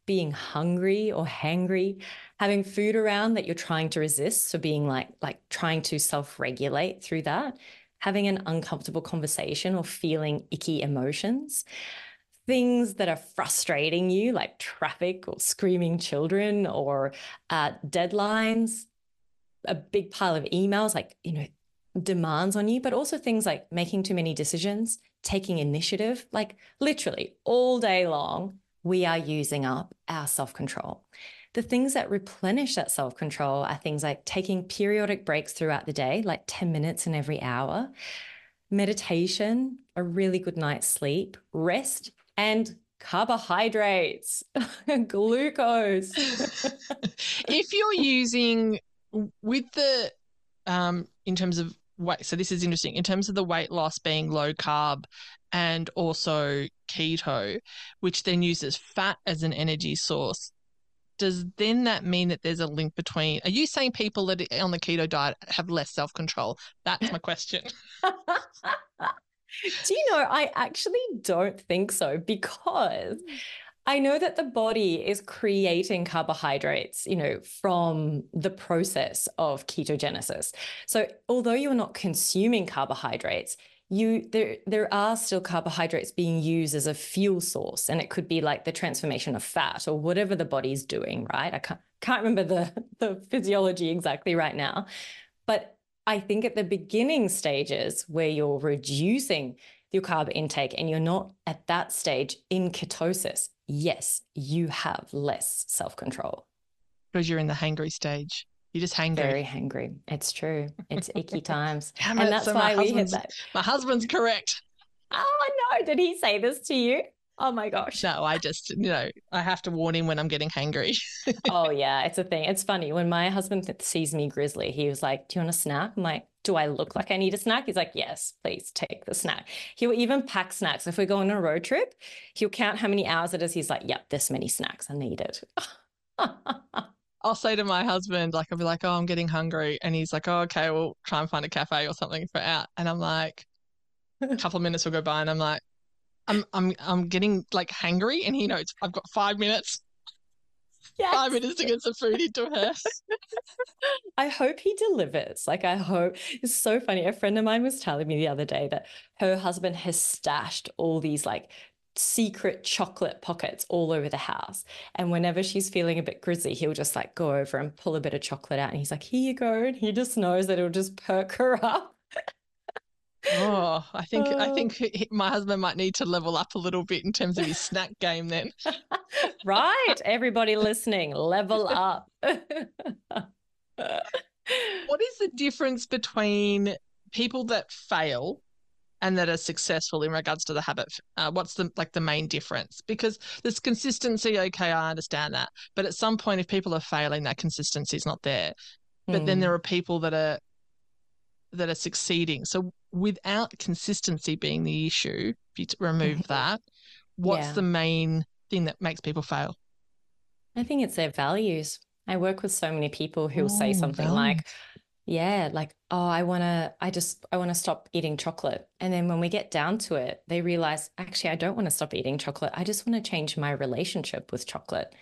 being hungry or hangry, having food around that you're trying to resist. So being like, like trying to self regulate through that, having an uncomfortable conversation or feeling icky emotions. Things that are frustrating you, like traffic or screaming children or uh, deadlines, a big pile of emails, like, you know, demands on you, but also things like making too many decisions, taking initiative, like literally all day long, we are using up our self control. The things that replenish that self control are things like taking periodic breaks throughout the day, like 10 minutes in every hour, meditation, a really good night's sleep, rest, and carbohydrates, glucose. if you're using with the um in terms of weight. So this is interesting in terms of the weight loss being low carb and also keto, which then uses fat as an energy source. Does then that mean that there's a link between? Are you saying people that on the keto diet have less self control? That's my question. Do you know, I actually don't think so because hmm. I know that the body is creating carbohydrates, you know, from the process of ketogenesis. So although you're not consuming carbohydrates, you there there are still carbohydrates being used as a fuel source and it could be like the transformation of fat or whatever the body's doing right i can't can't remember the the physiology exactly right now but i think at the beginning stages where you're reducing your carb intake and you're not at that stage in ketosis yes, you have less self control. Because you're in the hangry stage. You're just hangry. Very hangry. It's true. It's icky times. and that's so why we hit that. My husband's correct. Oh no, did he say this to you? Oh my gosh. No, I just, you know, I have to warn him when I'm getting hangry. oh yeah, it's a thing. It's funny. When my husband sees me grizzly, he was like, Do you want a snack? I'm like, do I look like I need a snack? He's like, yes, please take the snack. He'll even pack snacks. If we go on a road trip, he'll count how many hours it is. He's like, yep, this many snacks. I need it. I'll say to my husband, like, I'll be like, oh, I'm getting hungry. And he's like, oh, okay, we'll try and find a cafe or something for out. And I'm like, a couple of minutes will go by and I'm like, I'm, I'm, I'm getting like hangry. And he knows I've got five minutes yes. five minutes to get some food into her. I hope he delivers. Like, I hope it's so funny. A friend of mine was telling me the other day that her husband has stashed all these like secret chocolate pockets all over the house. And whenever she's feeling a bit grizzly, he'll just like go over and pull a bit of chocolate out. And he's like, here you go. And he just knows that it'll just perk her up. Oh, I think I oh. think my husband might need to level up a little bit in terms of his snack game then. right, everybody listening, level up. what is the difference between people that fail and that are successful in regards to the habit? Uh, what's the like the main difference? Because there's consistency. Okay, I understand that, but at some point, if people are failing, that consistency is not there. But mm. then there are people that are that are succeeding. So without consistency being the issue, if you remove mm-hmm. that, what's yeah. the main thing that makes people fail? I think it's their values. I work with so many people who'll Oh, say something right. like, yeah, like, oh, I want to, I just, I want to stop eating chocolate. And then when we get down to it, they realize, actually, I don't want to stop eating chocolate. I just want to change my relationship with chocolate.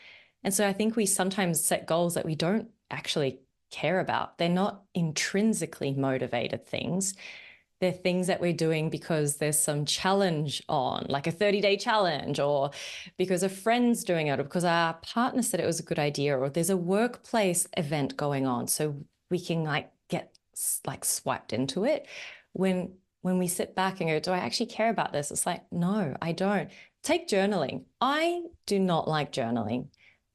And so I think we sometimes set goals that we don't actually care about. They're not intrinsically motivated things. They're things that we're doing because there's some challenge on, like a 30 day challenge, or because a friend's doing it, or because our partner said it was a good idea, or there's a workplace event going on. So we can like get like swiped into it. When when we sit back and go, do I actually care about this? It's like, no, I don't. Take journaling. I do not like journaling,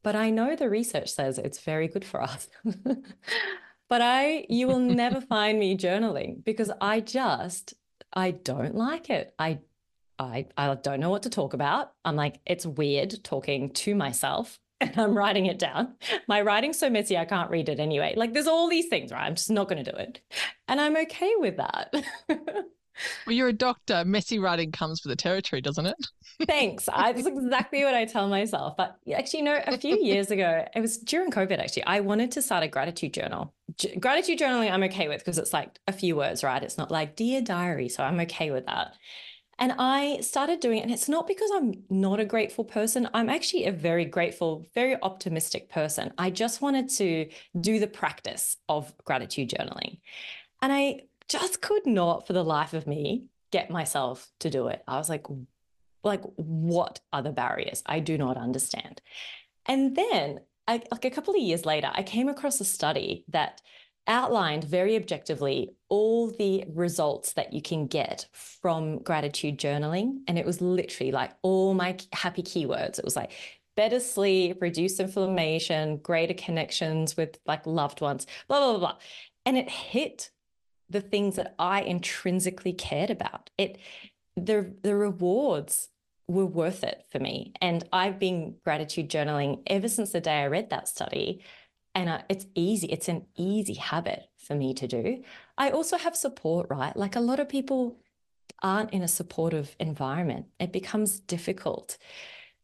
but I know the research says it's very good for us. but I, you will never find me journaling because I just, I don't like it. I, I, I don't know what to talk about. I'm like, it's weird talking to myself and I'm writing it down. My writing's so messy, I can't read it anyway. Like, there's all these things, right? I'm just not going to do it. And I'm okay with that. Well, you're a doctor. Messy writing comes with the territory, doesn't it? Thanks. I, that's exactly what I tell myself. But actually, you know, a few years ago, it was during COVID, actually, I wanted to start a gratitude journal. G- gratitude journaling, I'm okay with because it's like a few words, right? It's not like Dear Diary. So I'm okay with that. And I started doing it. And it's not because I'm not a grateful person. I'm actually a very grateful, very optimistic person. I just wanted to do the practice of gratitude journaling. And I just could not, for the life of me, get myself to do it. I was like, like, what are the barriers? I do not understand. And then, I, like a couple of years later, I came across a study that outlined very objectively all the results that you can get from gratitude journaling. And it was literally like all my happy keywords. It was like better sleep, reduce inflammation, greater connections with like loved ones, blah, blah, blah, blah. And it hit the things that I intrinsically cared about. It the the rewards were worth it for me. And I've been gratitude journaling ever since the day I read that study. And it's easy, it's an easy habit for me to do. I also have support, right? Like a lot of people aren't in a supportive environment. It becomes difficult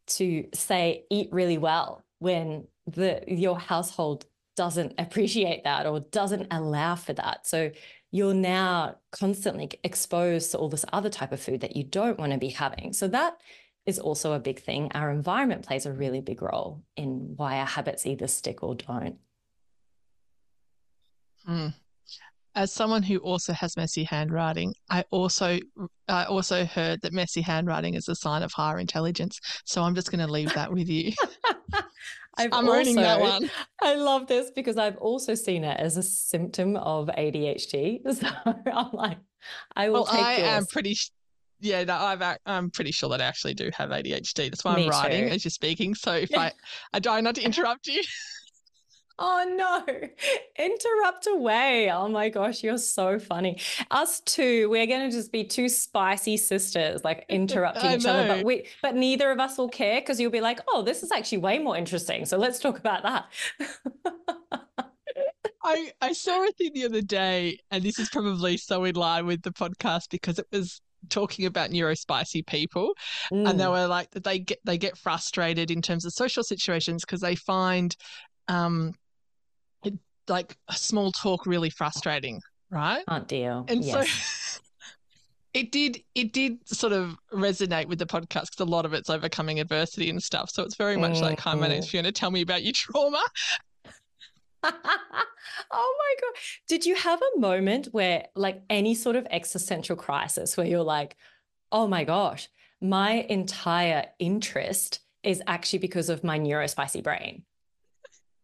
to say, eat really well when the your household doesn't appreciate that or doesn't allow for that. So you're now constantly exposed to all this other type of food that you don't want to be having. So that is also a big thing. Our environment plays a really big role in why our habits either stick or don't. Hmm. As someone who also has messy handwriting, I also I also heard that messy handwriting is a sign of higher intelligence. So I'm just going to leave that with you. I've I'm owning that one. I love this because I've also seen it as a symptom of ADHD. So I'm like, I will Well, take I am pretty. sh- Yeah, no, I've I'm pretty sure that I actually do have ADHD. That's why Me I'm writing too. as you're speaking. So if I, I try not to interrupt you. Oh no, interrupt away. Oh my gosh, you're so funny. Us two, we're going to just be two spicy sisters, like interrupting each other. But we, but neither of us will care because you'll be like, oh, this is actually way more interesting. So let's talk about that. I, I saw a thing the other day, and this is probably so in line with the podcast because it was talking about neurospicy people, and they Mm, were like they get they get frustrated in terms of social situations because they find, um, like small talk really frustrating, right? Can't deal. And yes. so it did it did sort of resonate with the podcast because a lot of it's overcoming adversity and stuff. So it's very much like, hi, my name's Mhm. Fiona. Tell me about your trauma. oh my God. Did you have a moment where, like, any sort of existential crisis where you're like, oh my gosh, my entire interest is actually because of my neurospicy brain?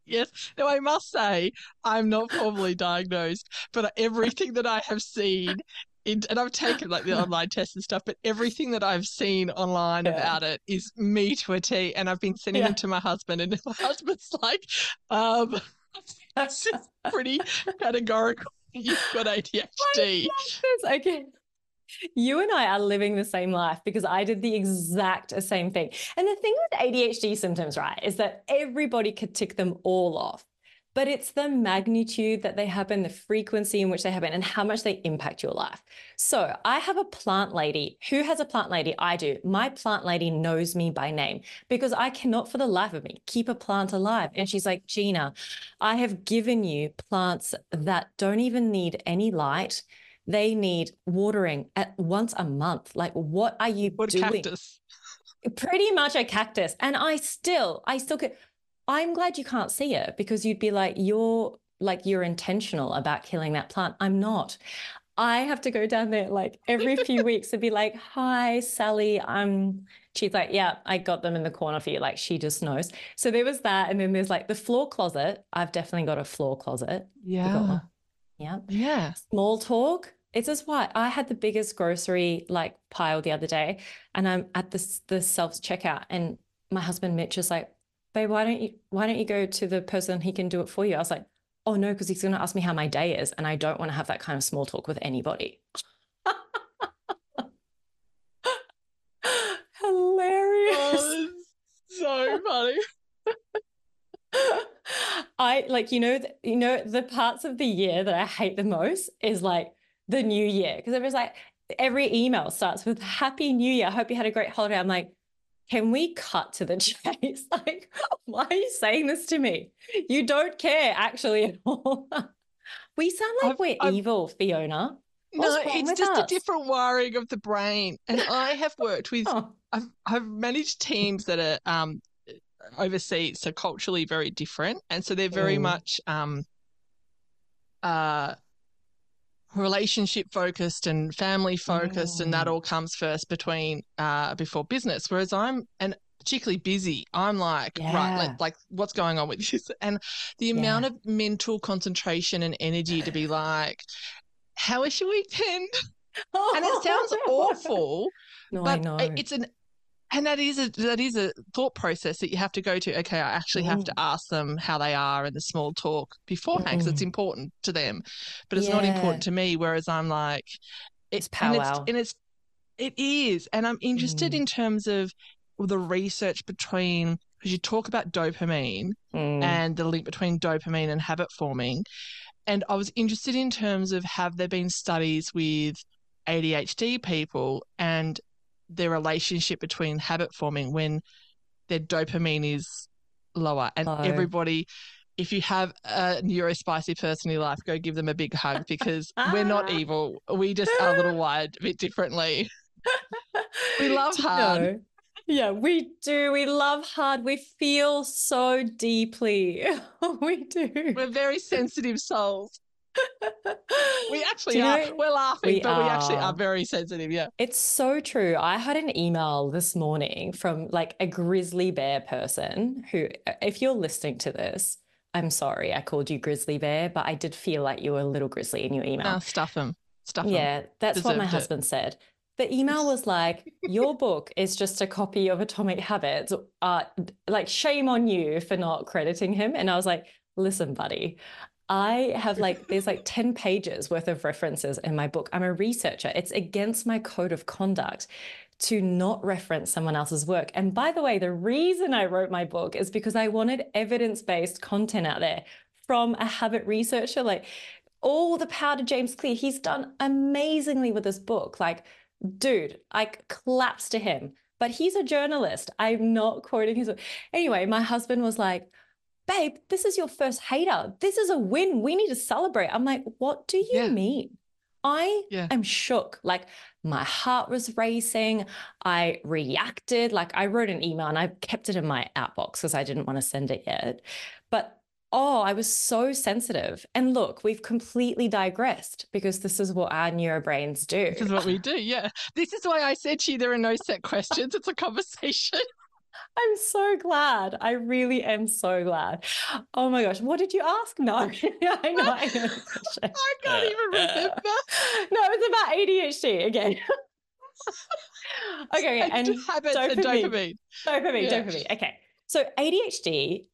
Yes. Now I must say I'm not formally diagnosed, but everything that I have seen in, and I've taken like the online tests and stuff, but everything that I've seen online Yeah. about it is me to a T. And I've been sending Yeah. them to my husband, and my husband's like, um, that's just pretty categorical. You've got ADHD. Okay. You and I are living the same life because I did the exact same thing. And the thing with ADHD symptoms, right, is that everybody could tick them all off. but it's the magnitude that they happen, the frequency in which they happen, and how much they impact your life. So I have a plant lady. Who has a plant lady? I do. My plant lady knows me by name because I cannot for the life of me keep a plant alive. And she's like, Gina, I have given you plants that don't even need any light. They need watering at once a month. Like, what are you what doing? Cactus. Pretty much a cactus. And I still, I still get, I'm glad you can't see it because you'd be like, you're like, you're intentional about killing that plant. I'm not. I have to go down there like every few weeks and be like, hi, Sally. I'm, she's like, yeah, I got them in the corner for you. Like she just knows. So there was that. And then there's like the floor closet. I've definitely got a floor closet. Yeah. Yeah. Yeah. Small talk. It's just why I had the biggest grocery like pile the other day and I'm at the, the self checkout and my husband Mitch is like, babe, why don't you why don't you go to the person he can do it for you? I was like, oh no, because he's gonna ask me how my day is, and I don't want to have that kind of small talk with anybody. Hilarious. Oh, so funny. I like you know you know the parts of the year that I hate the most is like the new year because it was like every email starts with happy new year. I hope you had a great holiday. I'm like, can we cut to the chase? like, why are you saying this to me? You don't care actually at all. we sound like I've, we're I've, evil, Fiona. What's no, it's just us? a different wiring of the brain. And I have worked with, oh. I've, I've managed teams that are um, overseas, so culturally very different. And so they're very mm. much um, uh, relationship focused and family focused, mm. and that mm. all comes first between uh, before business. Whereas I'm and particularly busy, I'm like, yeah. right, like, like, what's going on with this? And the yeah. amount of mental concentration and energy to be like, how was your weekend? and it sounds awful, no, but it's an and that is a that is a thought process that you have to go to okay i actually have to mm. ask them how they are in the small talk beforehand because mm. it's important to them but it's yeah. not important to me whereas i'm like it's power and it's, and it's it is and i'm interested mm. in terms of the research between because you talk about dopamine mm. and the link between dopamine and habit forming and i was interested in terms of have there been studies with adhd people and their relationship between habit forming when their dopamine is lower. And Low. everybody, if you have a neurospicy person in your life, go give them a big hug because we're not evil. We just are a little wired a bit differently. we love hard. Yeah, we do. We love hard. We feel so deeply. we do. We're very sensitive souls we actually are. Know, We're laughing, we but are. we actually are very sensitive. Yeah. It's so true. I had an email this morning from like a grizzly bear person who, if you're listening to this, I'm sorry I called you grizzly bear, but I did feel like you were a little grizzly in your email. Oh, stuff them. Stuff them. Yeah, that's Deserved what my it. husband said. The email was like, Your book is just a copy of Atomic Habits. Uh, like, shame on you for not crediting him. And I was like, Listen, buddy, I have like, there's like 10 pages worth of references in my book. I'm a researcher. It's against my code of conduct to not reference someone else's work. And by the way, the reason I wrote my book is because I wanted evidence based content out there from a habit researcher. Like, all the power to James Clear. He's done amazingly with this book. Like, dude, I claps to him. But he's a journalist. I'm not quoting his. Anyway, my husband was like, babe, this is your first hater. This is a win. We need to celebrate. I'm like, what do you yeah. mean? I yeah. am shook. Like my heart was racing. I reacted. Like I wrote an email and I kept it in my outbox because I didn't want to send it yet. But oh, I was so sensitive. And look, we've completely digressed because this is what our neurobrains do. This is what we do. Yeah. This is why I said to you there are no set questions. It's a conversation. I'm so glad. I really am so glad. Oh my gosh. What did you ask? No, I know. I, know I can't even remember. no, it's about ADHD again. okay, and, habits dopamine. and dopamine. Dopamine, yeah. dopamine. Okay. So ADHD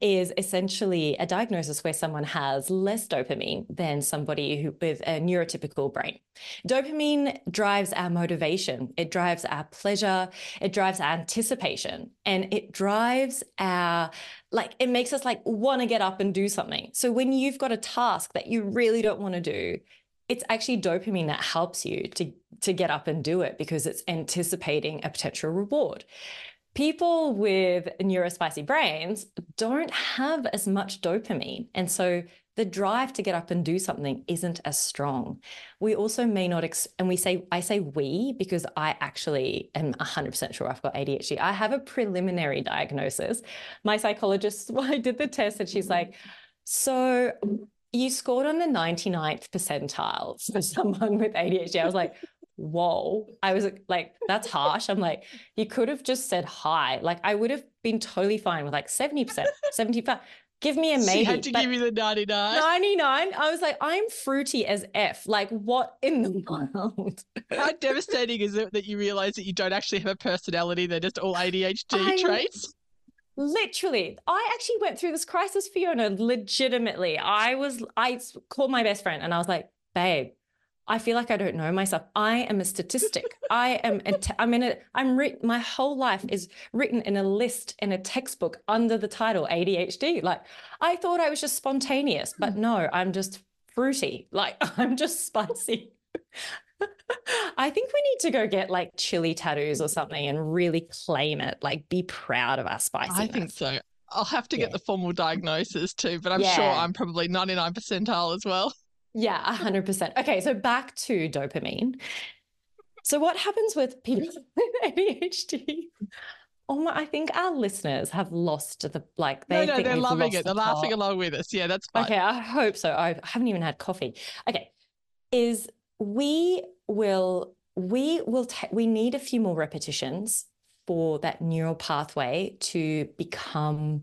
is essentially a diagnosis where someone has less dopamine than somebody who with a neurotypical brain. Dopamine drives our motivation, it drives our pleasure, it drives our anticipation, and it drives our like it makes us like want to get up and do something. So when you've got a task that you really don't want to do, it's actually dopamine that helps you to to get up and do it because it's anticipating a potential reward people with neurospicy brains don't have as much dopamine. And so the drive to get up and do something isn't as strong. We also may not, ex- and we say, I say we because I actually am 100% sure I've got ADHD. I have a preliminary diagnosis. My psychologist, well, I did the test and she's like, so you scored on the 99th percentile for someone with ADHD. I was like, whoa. I was like, that's harsh. I'm like, you could have just said hi. Like, I would have been totally fine with like 70%, 75. Give me a maybe. She had to give you the 99. 99. I was like, I'm fruity as F. Like, what in the world? How devastating is it that you realize that you don't actually have a personality? They're just all ADHD I, traits? Literally, I actually went through this crisis, Fiona, legitimately. I was, I called my best friend and I was like, babe, I feel like I don't know myself. I am a statistic. I am. A te- I'm in a. I'm written. My whole life is written in a list in a textbook under the title ADHD. Like I thought I was just spontaneous, but no, I'm just fruity. Like I'm just spicy. I think we need to go get like chili tattoos or something and really claim it. Like be proud of our spiciness. I think so. I'll have to get the formal diagnosis too, but I'm yeah. sure I'm probably 99 percentile as well. Yeah, 100%. Okay, so back to dopamine. So, what happens with people with ADHD? Oh my, I think our listeners have lost the like they no, no, they're loving it. The they're laughing along with us. Yeah, that's fine. Okay, I hope so. I haven't even had coffee. Okay. Is we will we will ta- we need a few more repetitions for that neural pathway to become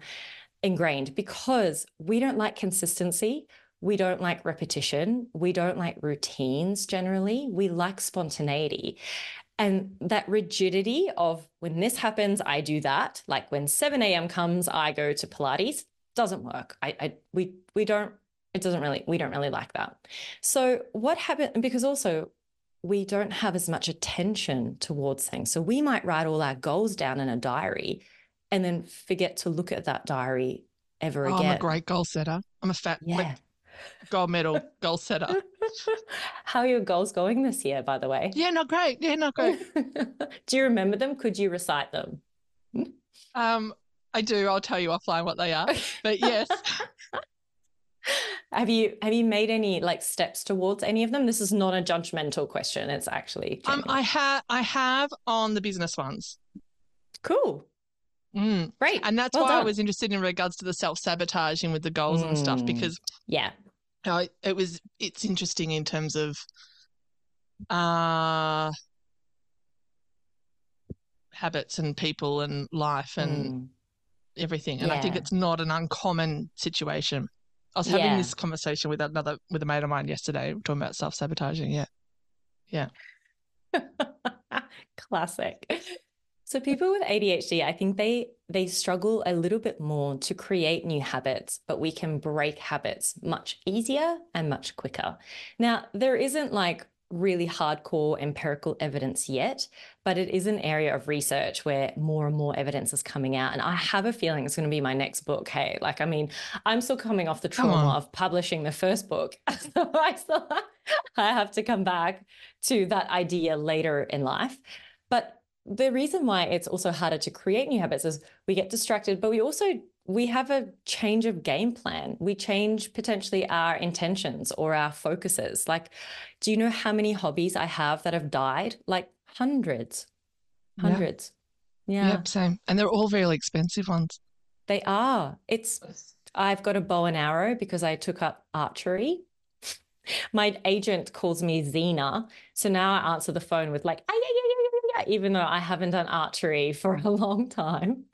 ingrained because we don't like consistency we don't like repetition. We don't like routines generally. We like spontaneity. And that rigidity of when this happens, I do that. Like when 7 a.m. comes, I go to Pilates, doesn't work. I, I we we don't, it doesn't really, we don't really like that. So what happened, because also we don't have as much attention towards things. So we might write all our goals down in a diary and then forget to look at that diary ever oh, again. I'm a great goal setter. I'm a fat, yeah gold medal goal setter. How are your goals going this year, by the way? Yeah, not great. Yeah, not great. do you remember them? Could you recite them? Um, I do. I'll tell you offline what they are. But yes. have you have you made any like steps towards any of them? This is not a judgmental question. It's actually um, I have I have on the business ones. Cool. Mm. Great. And that's well why done. I was interested in regards to the self sabotaging with the goals mm. and stuff mm. because yeah, uh, it was it's interesting in terms of uh habits and people and life and mm. everything. And yeah. I think it's not an uncommon situation. I was having yeah. this conversation with another with a mate of mine yesterday, talking about self sabotaging. Yeah, yeah. Classic. So people with ADHD, I think they they struggle a little bit more to create new habits, but we can break habits much easier and much quicker. Now, there isn't like really hardcore empirical evidence yet, but it is an area of research where more and more evidence is coming out. And I have a feeling it's going to be my next book. Hey, like, I mean, I'm still coming off the trauma of publishing the first book. so I still I have to come back to that idea later in life. But the reason why it's also harder to create new habits is we get distracted, but we also we have a change of game plan. We change potentially our intentions or our focuses. Like, do you know how many hobbies I have that have died? Like hundreds, hundreds. Yeah. yeah. Yep, same. And they're all very expensive ones. They are. It's I've got a bow and arrow because I took up archery. My agent calls me Xena. So now I answer the phone with like, ay, ay, even though I haven't done archery for a long time.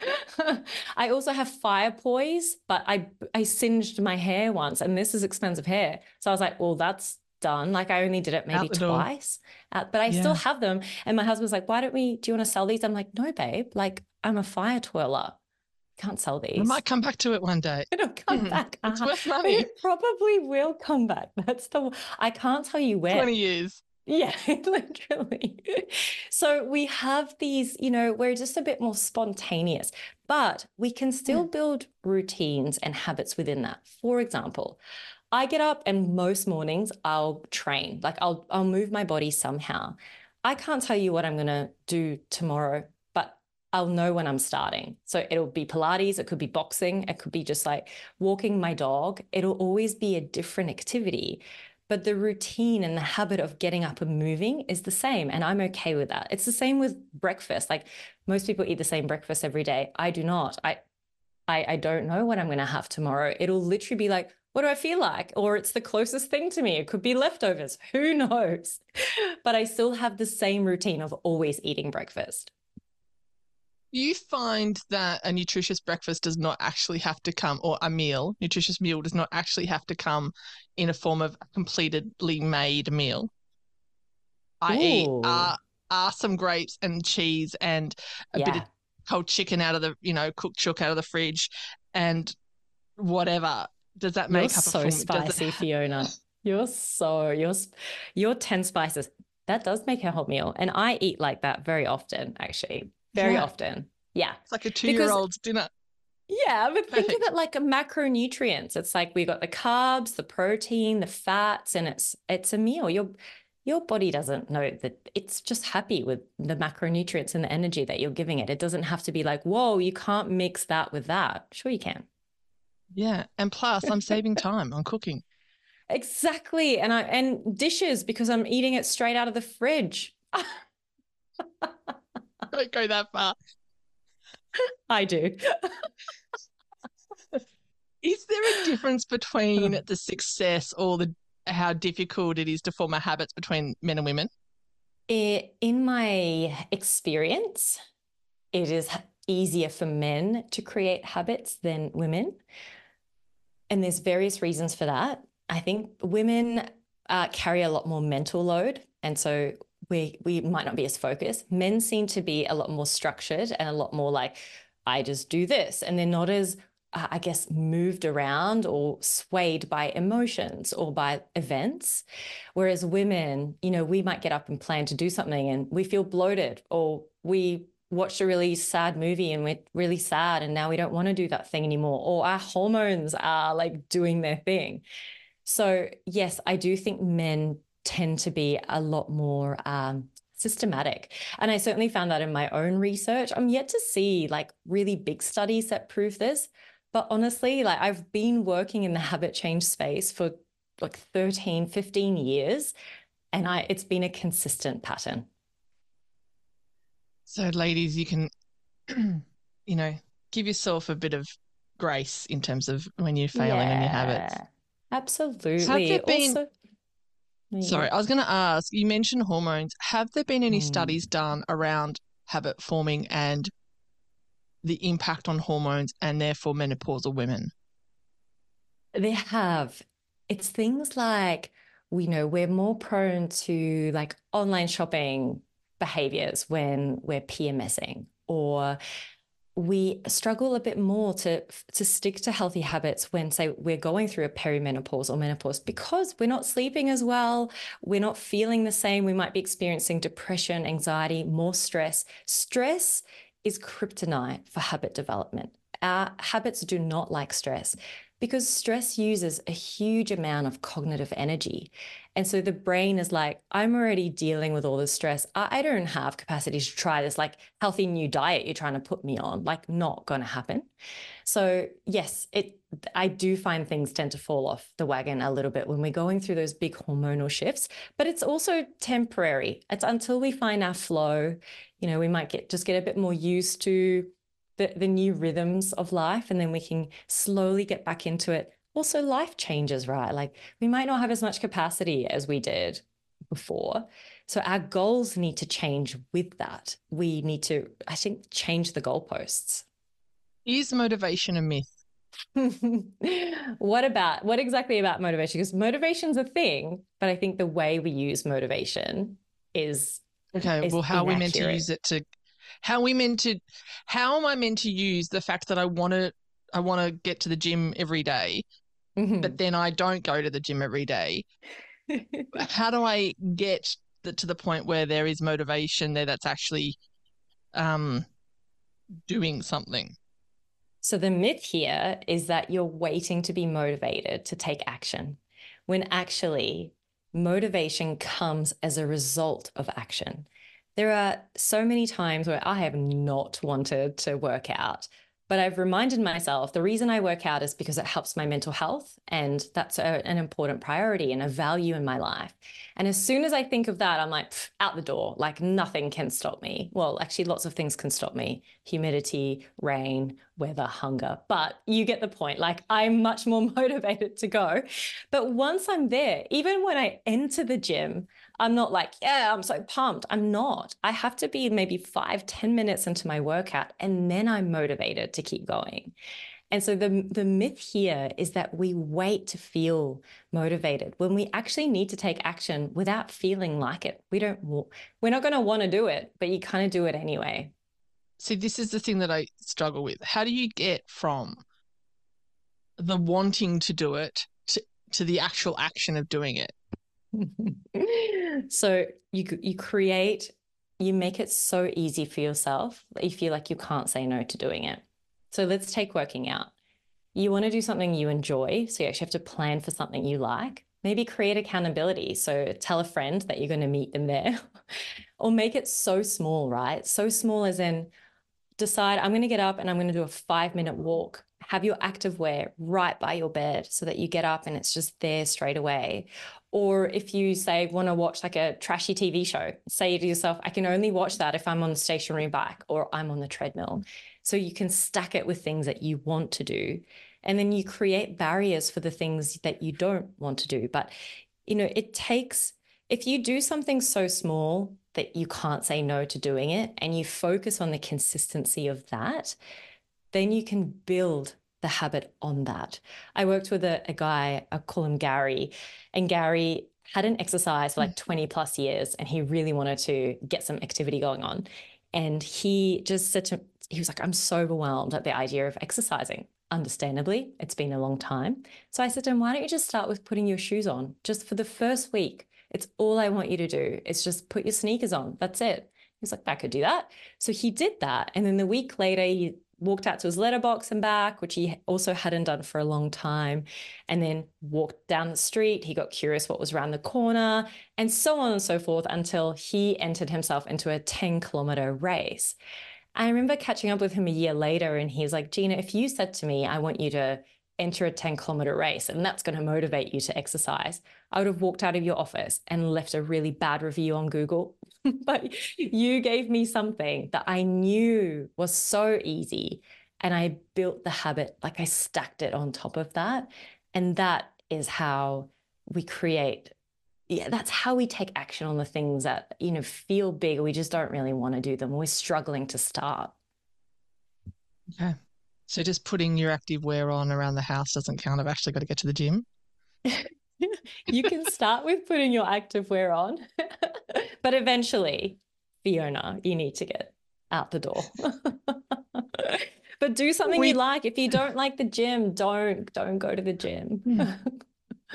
I also have fire pois, but I I singed my hair once, and this is expensive hair. So I was like, well, that's done. Like I only did it maybe twice, uh, but I yeah. still have them. And my husband's like, why don't we? Do you want to sell these? I'm like, no, babe. Like I'm a fire twirler. can't sell these. I might come back to it one day. It'll come Mhm. back. It's Uh-huh. worth money. It probably will come back. That's the I can't tell you where. 20 years. Yeah, literally. So we have these, you know, we're just a bit more spontaneous, but we can still hmm. build routines and habits within that. For example, I get up and most mornings I'll train, like I'll I'll move my body somehow. I can't tell you what I'm going to do tomorrow, but I'll know when I'm starting. So it'll be Pilates, it could be boxing, it could be just like walking my dog. It'll always be a different activity but the routine and the habit of getting up and moving is the same and i'm okay with that. It's the same with breakfast. Like most people eat the same breakfast every day. I do not. I i, I don't know what i'm going to have tomorrow. It'll literally be like what do i feel like? Or it's the closest thing to me. It could be leftovers. Who knows? But i still have the same routine of always eating breakfast You find that a nutritious breakfast does not actually have to come, or a meal, nutritious meal does not actually have to come in a form of a completely made meal. I.e., are, are some grapes and cheese and a bit of yeah cold chicken out of the, you know, cooked chook out of the fridge and whatever. Does that you're make up so a full does it- spicy fiona you're so you're you're 10 spices that does make a whole meal and i eat like that very often actually very Yeah. often yeah It's like a two year old's dinner. yeah but think of it like a macronutrients it's like we got the carbs the protein the fats and it's it's a meal your your body doesn't know that it's just happy with the macronutrients and the energy that you're giving it it doesn't have to be like whoa you can't mix that with that sure you can Yeah. And plus, I'm saving time on cooking. Exactly. And I and dishes because I'm eating it straight out of the fridge. I don't go that far. I do. Is there a difference between the success or the how difficult it is to form a habits between men and women? I- In my experience, it is easier for men to create habits than women. And there's various reasons for that. I think women uh, carry a lot more mental load. And so we, we might not be as focused. Men seem to be a lot more structured and a lot more like, I just do this. And they're not as, uh, I guess, moved around or swayed by emotions or by events. Whereas women, you know, we might get up and plan to do something and we feel bloated or we watched a really sad movie and we're really sad and now we don't want to do that thing anymore or our hormones are like doing their thing. So, yes, I do think men tend to be a lot more um, systematic. And I certainly found that in my own research. I'm yet to see like really big studies that prove this. But honestly, like I've been working in the habit change space for like 13, 15 years, and I it's been a consistent pattern. So, ladies, you can, you know, give yourself a bit of grace in terms of when you're failing on your habits. Yeah, Absolutely. Have there been- Also- Sorry, I was going to ask. You mentioned hormones. Have there been any Hmm. studies done around habit forming and the impact on hormones and therefore menopausal women? They have. It's things like we know we're more prone to like online shopping behaviors when we're PMSing, or we struggle a bit more to to stick to healthy habits when say we're going through a perimenopause or menopause because we're not sleeping as well, we're not feeling the same, we might be experiencing depression, anxiety, more stress. Stress is kryptonite for habit development. Our habits do not like stress because stress uses a huge amount of cognitive energy. And so the brain is like, I'm already dealing with all this stress. I, don't have capacity to try this like healthy new diet you're trying to put me on, like not going to happen. So yes, it I do find things tend to fall off the wagon a little bit when we're going through those big hormonal shifts, but it's also temporary. It's until we find our flow, you know, we might get just get a bit more used to the, the new rhythms of life and then we can slowly get back into it. Also, life changes, right? Like we might not have as much capacity as we did before. So our goals need to change with that. We need to, I think, change the goalposts. Is motivation a myth? what about what exactly about motivation? Because motivation's a thing, but I think the way we use motivation is Okay, Is well, how are we meant to use it to How we meant to how am I meant to use the fact that I want to I want to get to the gym every day, Mhm. but then I don't go to the gym every day? How do I get the, to the point where there is motivation there that's actually um doing something? So, the myth here is that you're waiting to be motivated to take action, when actually, motivation comes as a result of action. There are so many times where I have not wanted to work out, but I've reminded myself the reason I work out is because it helps my mental health. And that's a, an important priority and a value in my life. And as soon as I think of that, I'm like, out the door. Like nothing can stop me. Well, actually, lots of things can stop me humidity, rain, weather, hunger. But you get the point. Like I'm much more motivated to go. But once I'm there, even when I enter the gym, I'm not like, yeah, I'm so pumped. I'm not. I have to be maybe five, ten minutes into my workout, and then I'm motivated to keep going. And so the, the myth here is that we wait to feel motivated when we actually need to take action without feeling like it. We don't, we're not going to want to do it, but you kind of do it anyway. See, this is the thing that I struggle with. How do you get from the wanting to do it to, to the actual action of doing it? so you you create you make it so easy for yourself that you feel like you can't say no to doing it. So let's take working out. You want to do something you enjoy so you actually have to plan for something you like. Maybe create accountability so tell a friend that you're going to meet them there. Or make it so small right? So small as in decide i'm going to get up and i'm going to do a five minute walk have your active wear right by your bed so that you get up and it's just there straight away or if you say want to watch like a trashy TV show, say to yourself, I can only watch that if I'm on the stationary bike or I'm on the treadmill. So you can stack it with things that you want to do. And then you create barriers for the things that you don't want to do. But, you know, it takes, if you do something so small that you can't say no to doing it and you focus on the consistency of that, then you can build the habit on that. I worked with a, a guy, I call him Gary, and Gary hadn't exercised for like mm-hmm. 20 plus years and he really wanted to get some activity going on. And he just said to he was like, I'm so overwhelmed at the idea of exercising. Understandably, it's been a long time. So I said to him, why don't you just start with putting your shoes on just for the first week? It's all I want you to do. It's just put your sneakers on. That's it. He was like, I could do that. So he did that. And then the week later, he walked out to his letterbox and back, which he also hadn't done for a long time, and then walked down the street. He got curious what was around the corner, and so on and so forth until he entered himself into a 10 kilometer race. I remember catching up with him a year later, and he's like, Gina, if you said to me, I want you to enter a 10 kilometer race and that's going to motivate you to exercise, I would have walked out of your office and left a really bad review on Google. but you gave me something that I knew was so easy. And I built the habit, like I stacked it on top of that. And that is how we create. Yeah, that's how we take action on the things that, you know, feel big. We just don't really want to do them. We're struggling to start. Okay. So just putting your active wear on around the house doesn't count. I've actually got to get to the gym. you can start with putting your active wear on, but eventually, Fiona, you need to get out the door. but do something We- you like. If you don't like the gym, don't don't go to the gym. Hmm.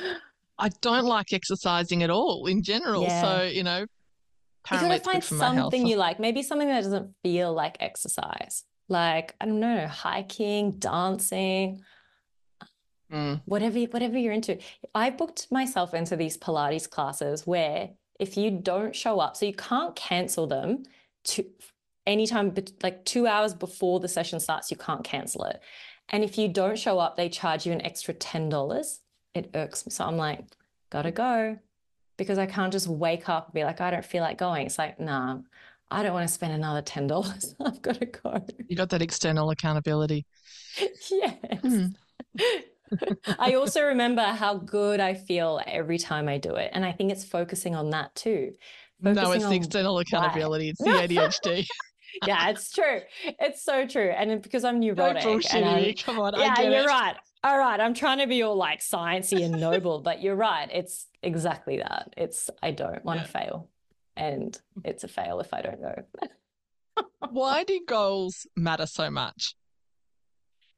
I don't like exercising at all in general. Yeah. So, you know, you gotta find for my health. something you like. Maybe something that doesn't feel like exercise. Like, I don't know, hiking, dancing, Mm. whatever whatever you're into. I booked myself into these Pilates classes where if you don't show up, so you can't cancel them to anytime like two hours before the session starts, you can't cancel it. And if you don't show up, they charge you an extra ten dollars. It irks me. So I'm like, gotta go. Because I can't just wake up and be like, I don't feel like going. It's like, nah, I don't want to spend another ten dollars. I've got to go. You got that external accountability. yes. Hmm. I also remember how good I feel every time I do it. And I think it's focusing on that too. No, it's the external accountability. It's the ADHD. yeah, it's true. It's so true. And because I'm no neurotic. bullshit and I'm- me. Come on, I yeah, get you're it. right. All right. I'm trying to be all like sciencey and noble, but you're right. It's exactly that. It's I don't want to fail. And it's a fail if I don't go. Why do goals matter so much?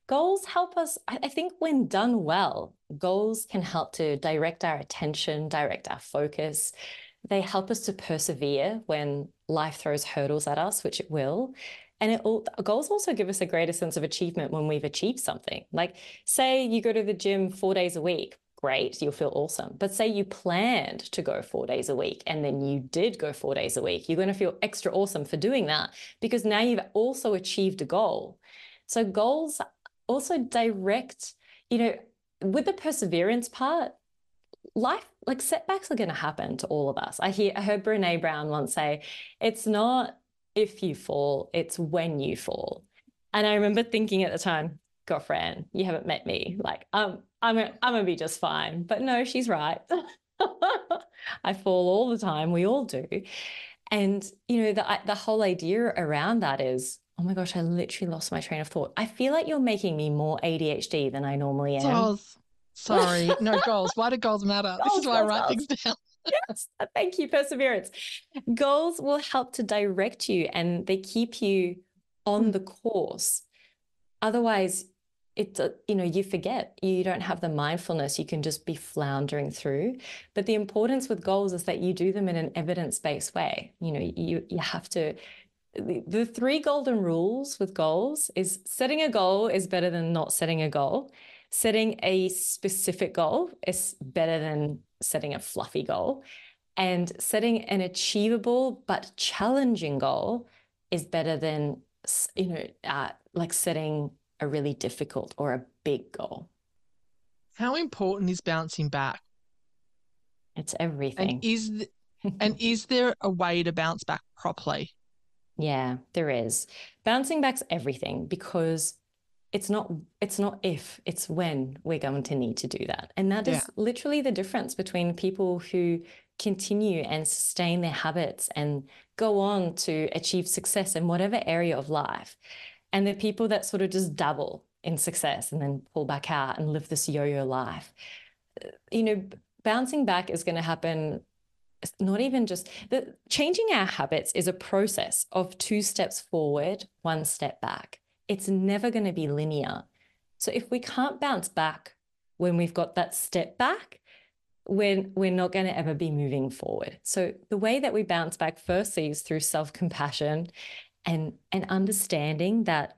Goals help us, I think, when done well, goals can help to direct our attention, direct our focus. They help us to persevere when life throws hurdles at us, which it will. And it all, goals also give us a greater sense of achievement when we've achieved something. Like, say you go to the gym four days a week, great, you'll feel awesome. But say you planned to go four days a week and then you did go four days a week, you're going to feel extra awesome for doing that because now you've also achieved a goal. So, goals also direct, you know, with the perseverance part, life like setbacks are going to happen to all of us. I hear I heard Brene Brown once say, "It's not if you fall, it's when you fall." And I remember thinking at the time, girlfriend, you haven't met me. Like, um, I'm, I'm gonna be just fine. But no, she's right. I fall all the time. We all do. And you know, the the whole idea around that is, oh my gosh, I literally lost my train of thought. I feel like you're making me more ADHD than I normally am. Goals. Sorry, no goals. Why do goals matter? Goals, this is why goals, I write goals. things down. yes, thank you, perseverance. Goals will help to direct you and they keep you on hmm. the course. Otherwise, it's uh, you know you forget you don't have the mindfulness you can just be floundering through but the importance with goals is that you do them in an evidence-based way you know you you have to the, the three golden rules with goals is setting a goal is better than not setting a goal setting a specific goal is better than setting a fluffy goal. And setting an achievable but challenging goal is better than, you know, uh, like setting a really difficult or a big goal. How important is bouncing back? It's everything. And is th- and is there a way to bounce back properly? Yeah, there is. Bouncing back's everything because it's not it's not if it's when we're going to need to do that and that is yeah. literally the difference between people who continue and sustain their habits and go on to achieve success in whatever area of life and the people that sort of just dabble in success and then pull back out and live this yo-yo life you know bouncing back is going to happen not even just the changing our habits is a process of two steps forward one step back it's never going to be linear. So if we can't bounce back when we've got that step back, we're, we're not going to ever be moving forward. So the way that we bounce back firstly is through self-compassion and, and understanding that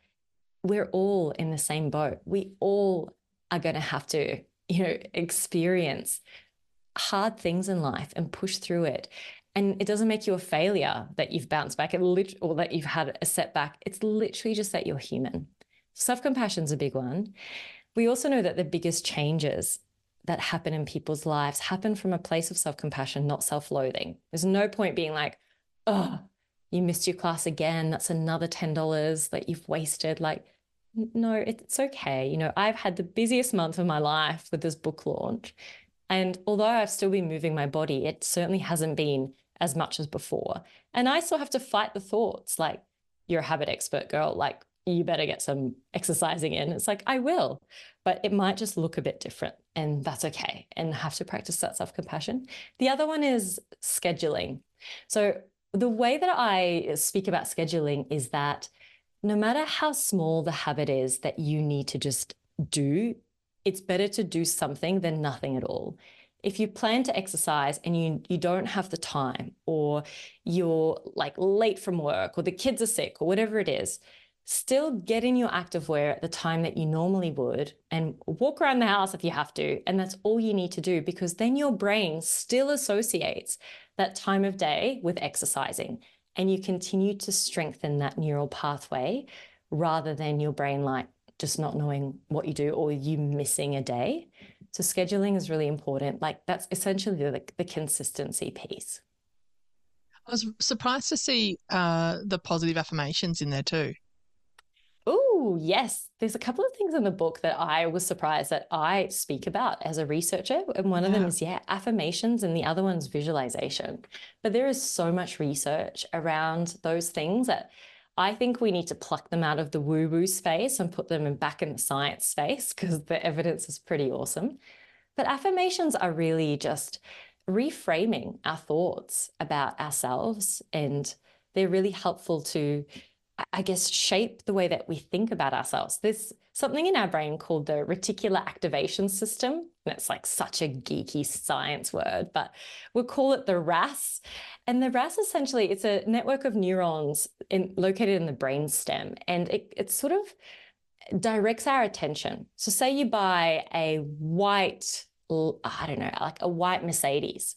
we're all in the same boat. We all are going to have to, you know, experience hard things in life and push through it. And it doesn't make you a failure that you've bounced back it lit- or that you've had a setback. It's literally just that you're human. Self compassion is a big one. We also know that the biggest changes that happen in people's lives happen from a place of self compassion, not self loathing. There's no point being like, oh, you missed your class again. That's another $10 that you've wasted. Like, no, it's okay. You know, I've had the busiest month of my life with this book launch. And although I've still been moving my body, it certainly hasn't been as much as before. And I still have to fight the thoughts like, you're a habit expert girl, like, you better get some exercising in. It's like, I will, but it might just look a bit different, and that's okay. And have to practice that self compassion. The other one is scheduling. So, the way that I speak about scheduling is that no matter how small the habit is that you need to just do, it's better to do something than nothing at all. If you plan to exercise and you you don't have the time or you're like late from work or the kids are sick or whatever it is still get in your active wear at the time that you normally would and walk around the house if you have to and that's all you need to do because then your brain still associates that time of day with exercising and you continue to strengthen that neural pathway rather than your brain like just not knowing what you do or you missing a day so scheduling is really important. Like that's essentially the, the consistency piece. I was surprised to see uh, the positive affirmations in there too. Oh, yes. There's a couple of things in the book that I was surprised that I speak about as a researcher. And one yeah. of them is, yeah, affirmations, and the other one's visualization. But there is so much research around those things that I think we need to pluck them out of the woo woo space and put them in back in the science space because the evidence is pretty awesome. But affirmations are really just reframing our thoughts about ourselves and they're really helpful to, I guess, shape the way that we think about ourselves. There's something in our brain called the reticular activation system. And it's like such a geeky science word, but we'll call it the RAS. And the RAS essentially, it's a network of neurons in, located in the brain stem. And it, sort of directs our attention. So say you buy a white, I don't know, like a white Mercedes,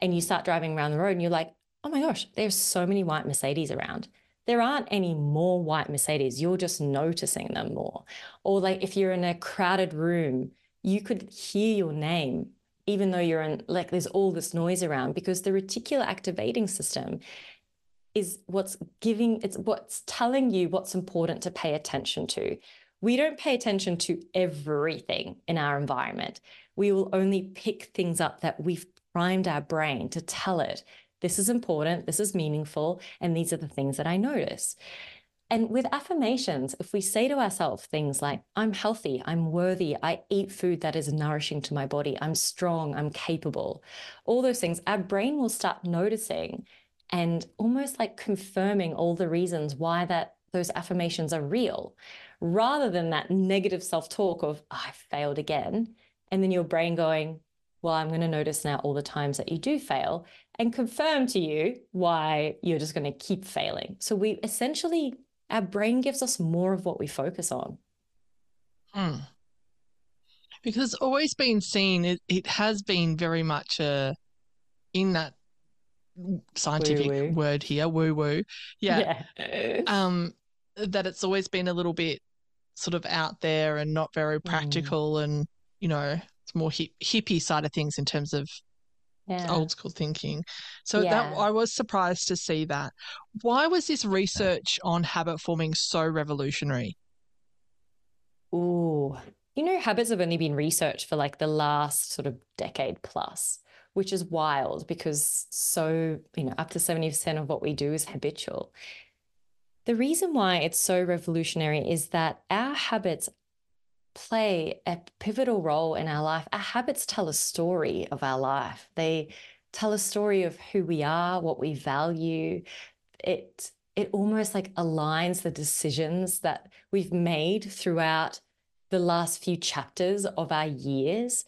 and you start driving around the road and you're like, oh my gosh, there's so many white Mercedes around. There aren't any more white Mercedes. You're just noticing them more. Or like if you're in a crowded room, you could hear your name, even though you're in like there's all this noise around because the reticular activating system is what's giving it's what's telling you what's important to pay attention to. We don't pay attention to everything in our environment. We will only pick things up that we've primed our brain to tell it this is important, this is meaningful, and these are the things that I notice. And with affirmations, if we say to ourselves things like, I'm healthy, I'm worthy, I eat food that is nourishing to my body, I'm strong, I'm capable, all those things, our brain will start noticing and almost like confirming all the reasons why that those affirmations are real rather than that negative self-talk of oh, i failed again and then your brain going well i'm going to notice now all the times that you do fail and confirm to you why you're just going to keep failing. So we essentially, our brain gives us more of what we focus on. Hmm. Because it's always been seen, it, it has been very much a, in that scientific woo-woo. word here, woo woo. Yeah. yeah. um, that it's always been a little bit sort of out there and not very hmm. practical mm. and, you know, it's more hip, hippie side of things in terms of yeah. old school thinking. So yeah. that I was surprised to see that. Why was this research on habit forming so revolutionary? Ooh, you know, habits have only been researched for like the last sort of decade plus, which is wild because so, you know, up to 70% of what we do is habitual. The reason why it's so revolutionary is that our habits play a pivotal role in our life. Our habits tell a story of our life. They tell a story of who we are, what we value. It it almost like aligns the decisions that we've made throughout the last few chapters of our years.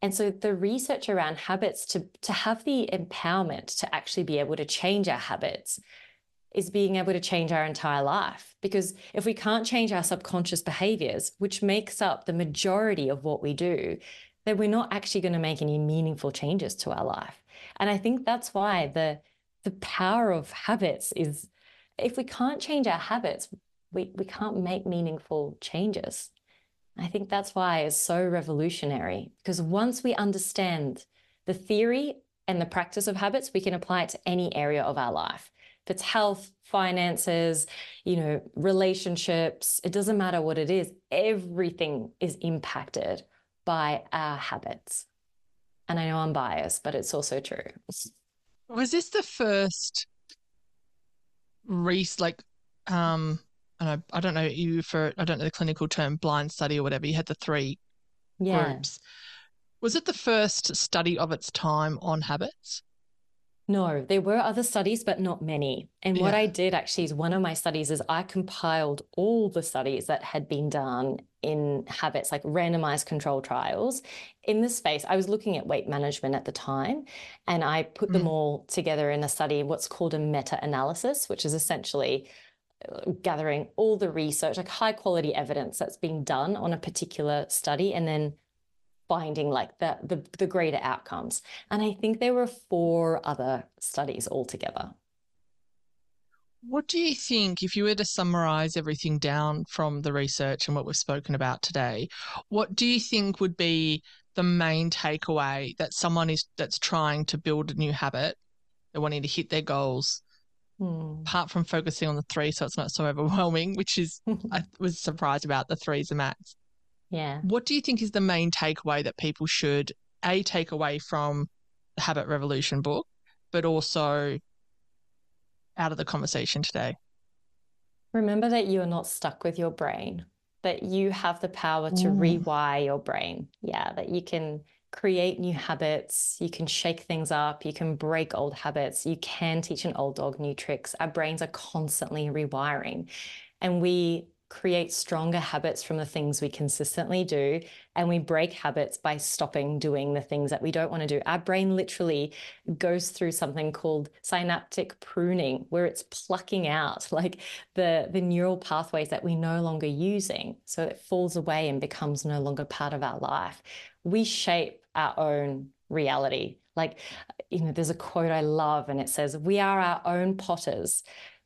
And so the research around habits to, to have the empowerment to actually be able to change our habits is being able to change our entire life. Because if we can't change our subconscious behaviors, which makes up the majority of what we do, then we're not actually going to make any meaningful changes to our life. And I think that's why the the power of habits is if we can't change our habits, we, we can't make meaningful changes. I think that's why it's so revolutionary because once we understand the theory and the practice of habits, we can apply it to any area of our life if it's health, finances, you know, relationships, it doesn't matter what it is, everything is impacted by our habits. And I know I'm biased, but it's also true. Was this the first race like um I, I don't know you for I don't know the clinical term blind study or whatever you had the three yeah. groups was it the first study of its time on habits no, there were other studies, but not many. And yeah. what I did actually is one of my studies is I compiled all the studies that had been done in habits, like randomized control trials in this space. I was looking at weight management at the time, and I put mm. them all together in a study, what's called a meta analysis, which is essentially uh, gathering all the research, like high quality evidence that's been done on a particular study, and then finding like the, the, the greater outcomes. And I think there were four other studies altogether. What do you think, if you were to summarize everything down from the research and what we've spoken about today, what do you think would be the main takeaway that someone is that's trying to build a new habit, they're wanting to hit their goals, hmm. apart from focusing on the three so it's not so overwhelming, which is I was surprised about the threes a max. Yeah. What do you think is the main takeaway that people should a take away from the Habit Revolution book, but also out of the conversation today? Remember that you are not stuck with your brain, that you have the power to mm. rewire your brain. Yeah, that you can create new habits. You can shake things up. You can break old habits. You can teach an old dog new tricks. Our brains are constantly rewiring. And we create stronger habits from the things we consistently do. And we break habits by stopping doing the things that we don't want to do. Our brain literally goes through something called synaptic pruning, where it's plucking out like the, the neural pathways that we're no longer using. So it falls away and becomes no longer part of our life. We shape our own reality. Like, you know, there's a quote I love, and it says, We are our own potters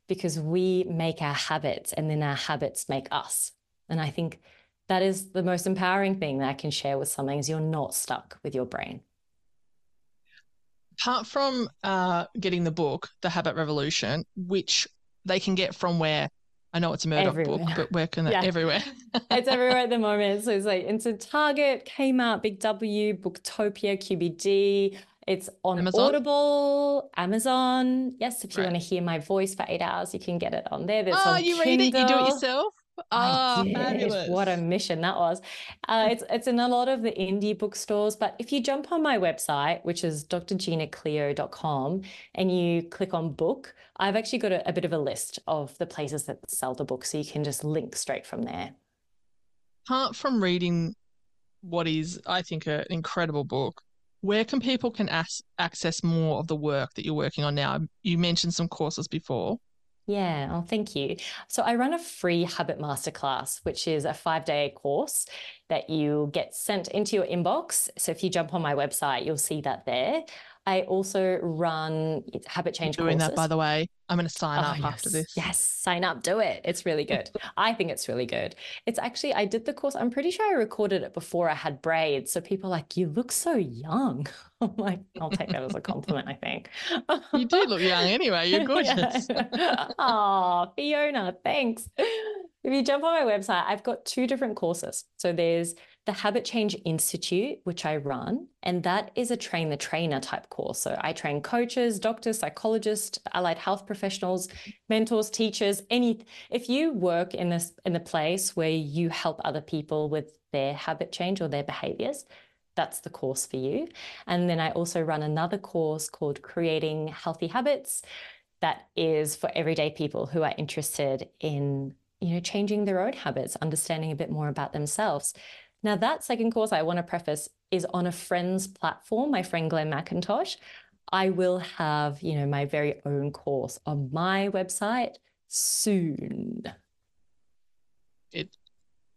because we make our habits and then our habits make us. And I think that is the most empowering thing that I can share with someone is you're not stuck with your brain. Apart from uh, getting the book, The Habit Revolution, which they can get from where I know it's a Murdoch everywhere. book, but where can they? Yeah. Everywhere. it's everywhere at the moment. So it's like into Target, Kmart, Big W, Booktopia, QBD, it's on Amazon? Audible, Amazon. Yes, if you right. want to hear my voice for eight hours, you can get it on there. There's oh, you Kindle. read it, you do it yourself. Oh, fabulous. What a mission that was. Uh, it's, it's in a lot of the indie bookstores, but if you jump on my website, which is drginacleo.com, and you click on book, I've actually got a, a bit of a list of the places that sell the book, so you can just link straight from there. Apart from reading what is, I think, an incredible book, where can people can as- access more of the work that you're working on now? You mentioned some courses before. Yeah, oh, thank you. So I run a free habit masterclass, which is a five day course that you get sent into your inbox. So if you jump on my website, you'll see that there. I also run habit change doing courses. that, by the way. I'm going to sign oh, up yes. after this. Yes, sign up, do it. It's really good. I think it's really good. It's actually, I did the course. I'm pretty sure I recorded it before I had braids. So people like, you look so young. I'm like, I'll take that as a compliment, I think. you do look young anyway. You're gorgeous. oh, Fiona, thanks. If you jump on my website, I've got two different courses. So there's the Habit Change Institute, which I run, and that is a train the trainer type course. So I train coaches, doctors, psychologists, allied health professionals, mentors, teachers, any if you work in this in the place where you help other people with their habit change or their behaviors, that's the course for you. And then I also run another course called Creating Healthy Habits that is for everyday people who are interested in you know changing their own habits understanding a bit more about themselves now, that second course I want to preface is on a friend's platform, my friend Glenn McIntosh. I will have, you know, my very own course on my website soon. It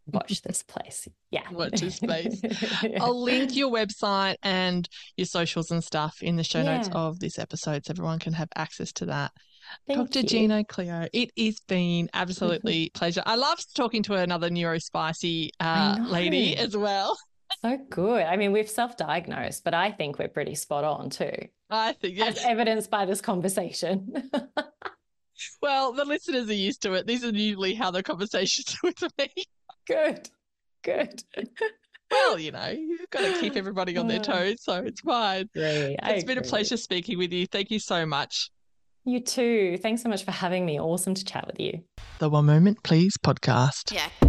watch this place. Yeah. Watch this place. I'll link your website and your socials and stuff in the show yeah. notes of this episode so everyone can have access to that. Thank Dr. You. Gina Cleo, it has been absolutely pleasure. I love talking to another neurospicy uh, lady as well. So good. I mean, we've self-diagnosed, but I think we're pretty spot on too. I think yes. as evidenced by this conversation. well, the listeners are used to it. These are usually how the conversations with me. Good. Good. well, you know, you've got to keep everybody on their toes, so it's fine. Great. It's been a pleasure speaking with you. Thank you so much. You too. Thanks so much for having me. Awesome to chat with you. The One Moment Please podcast. Yeah.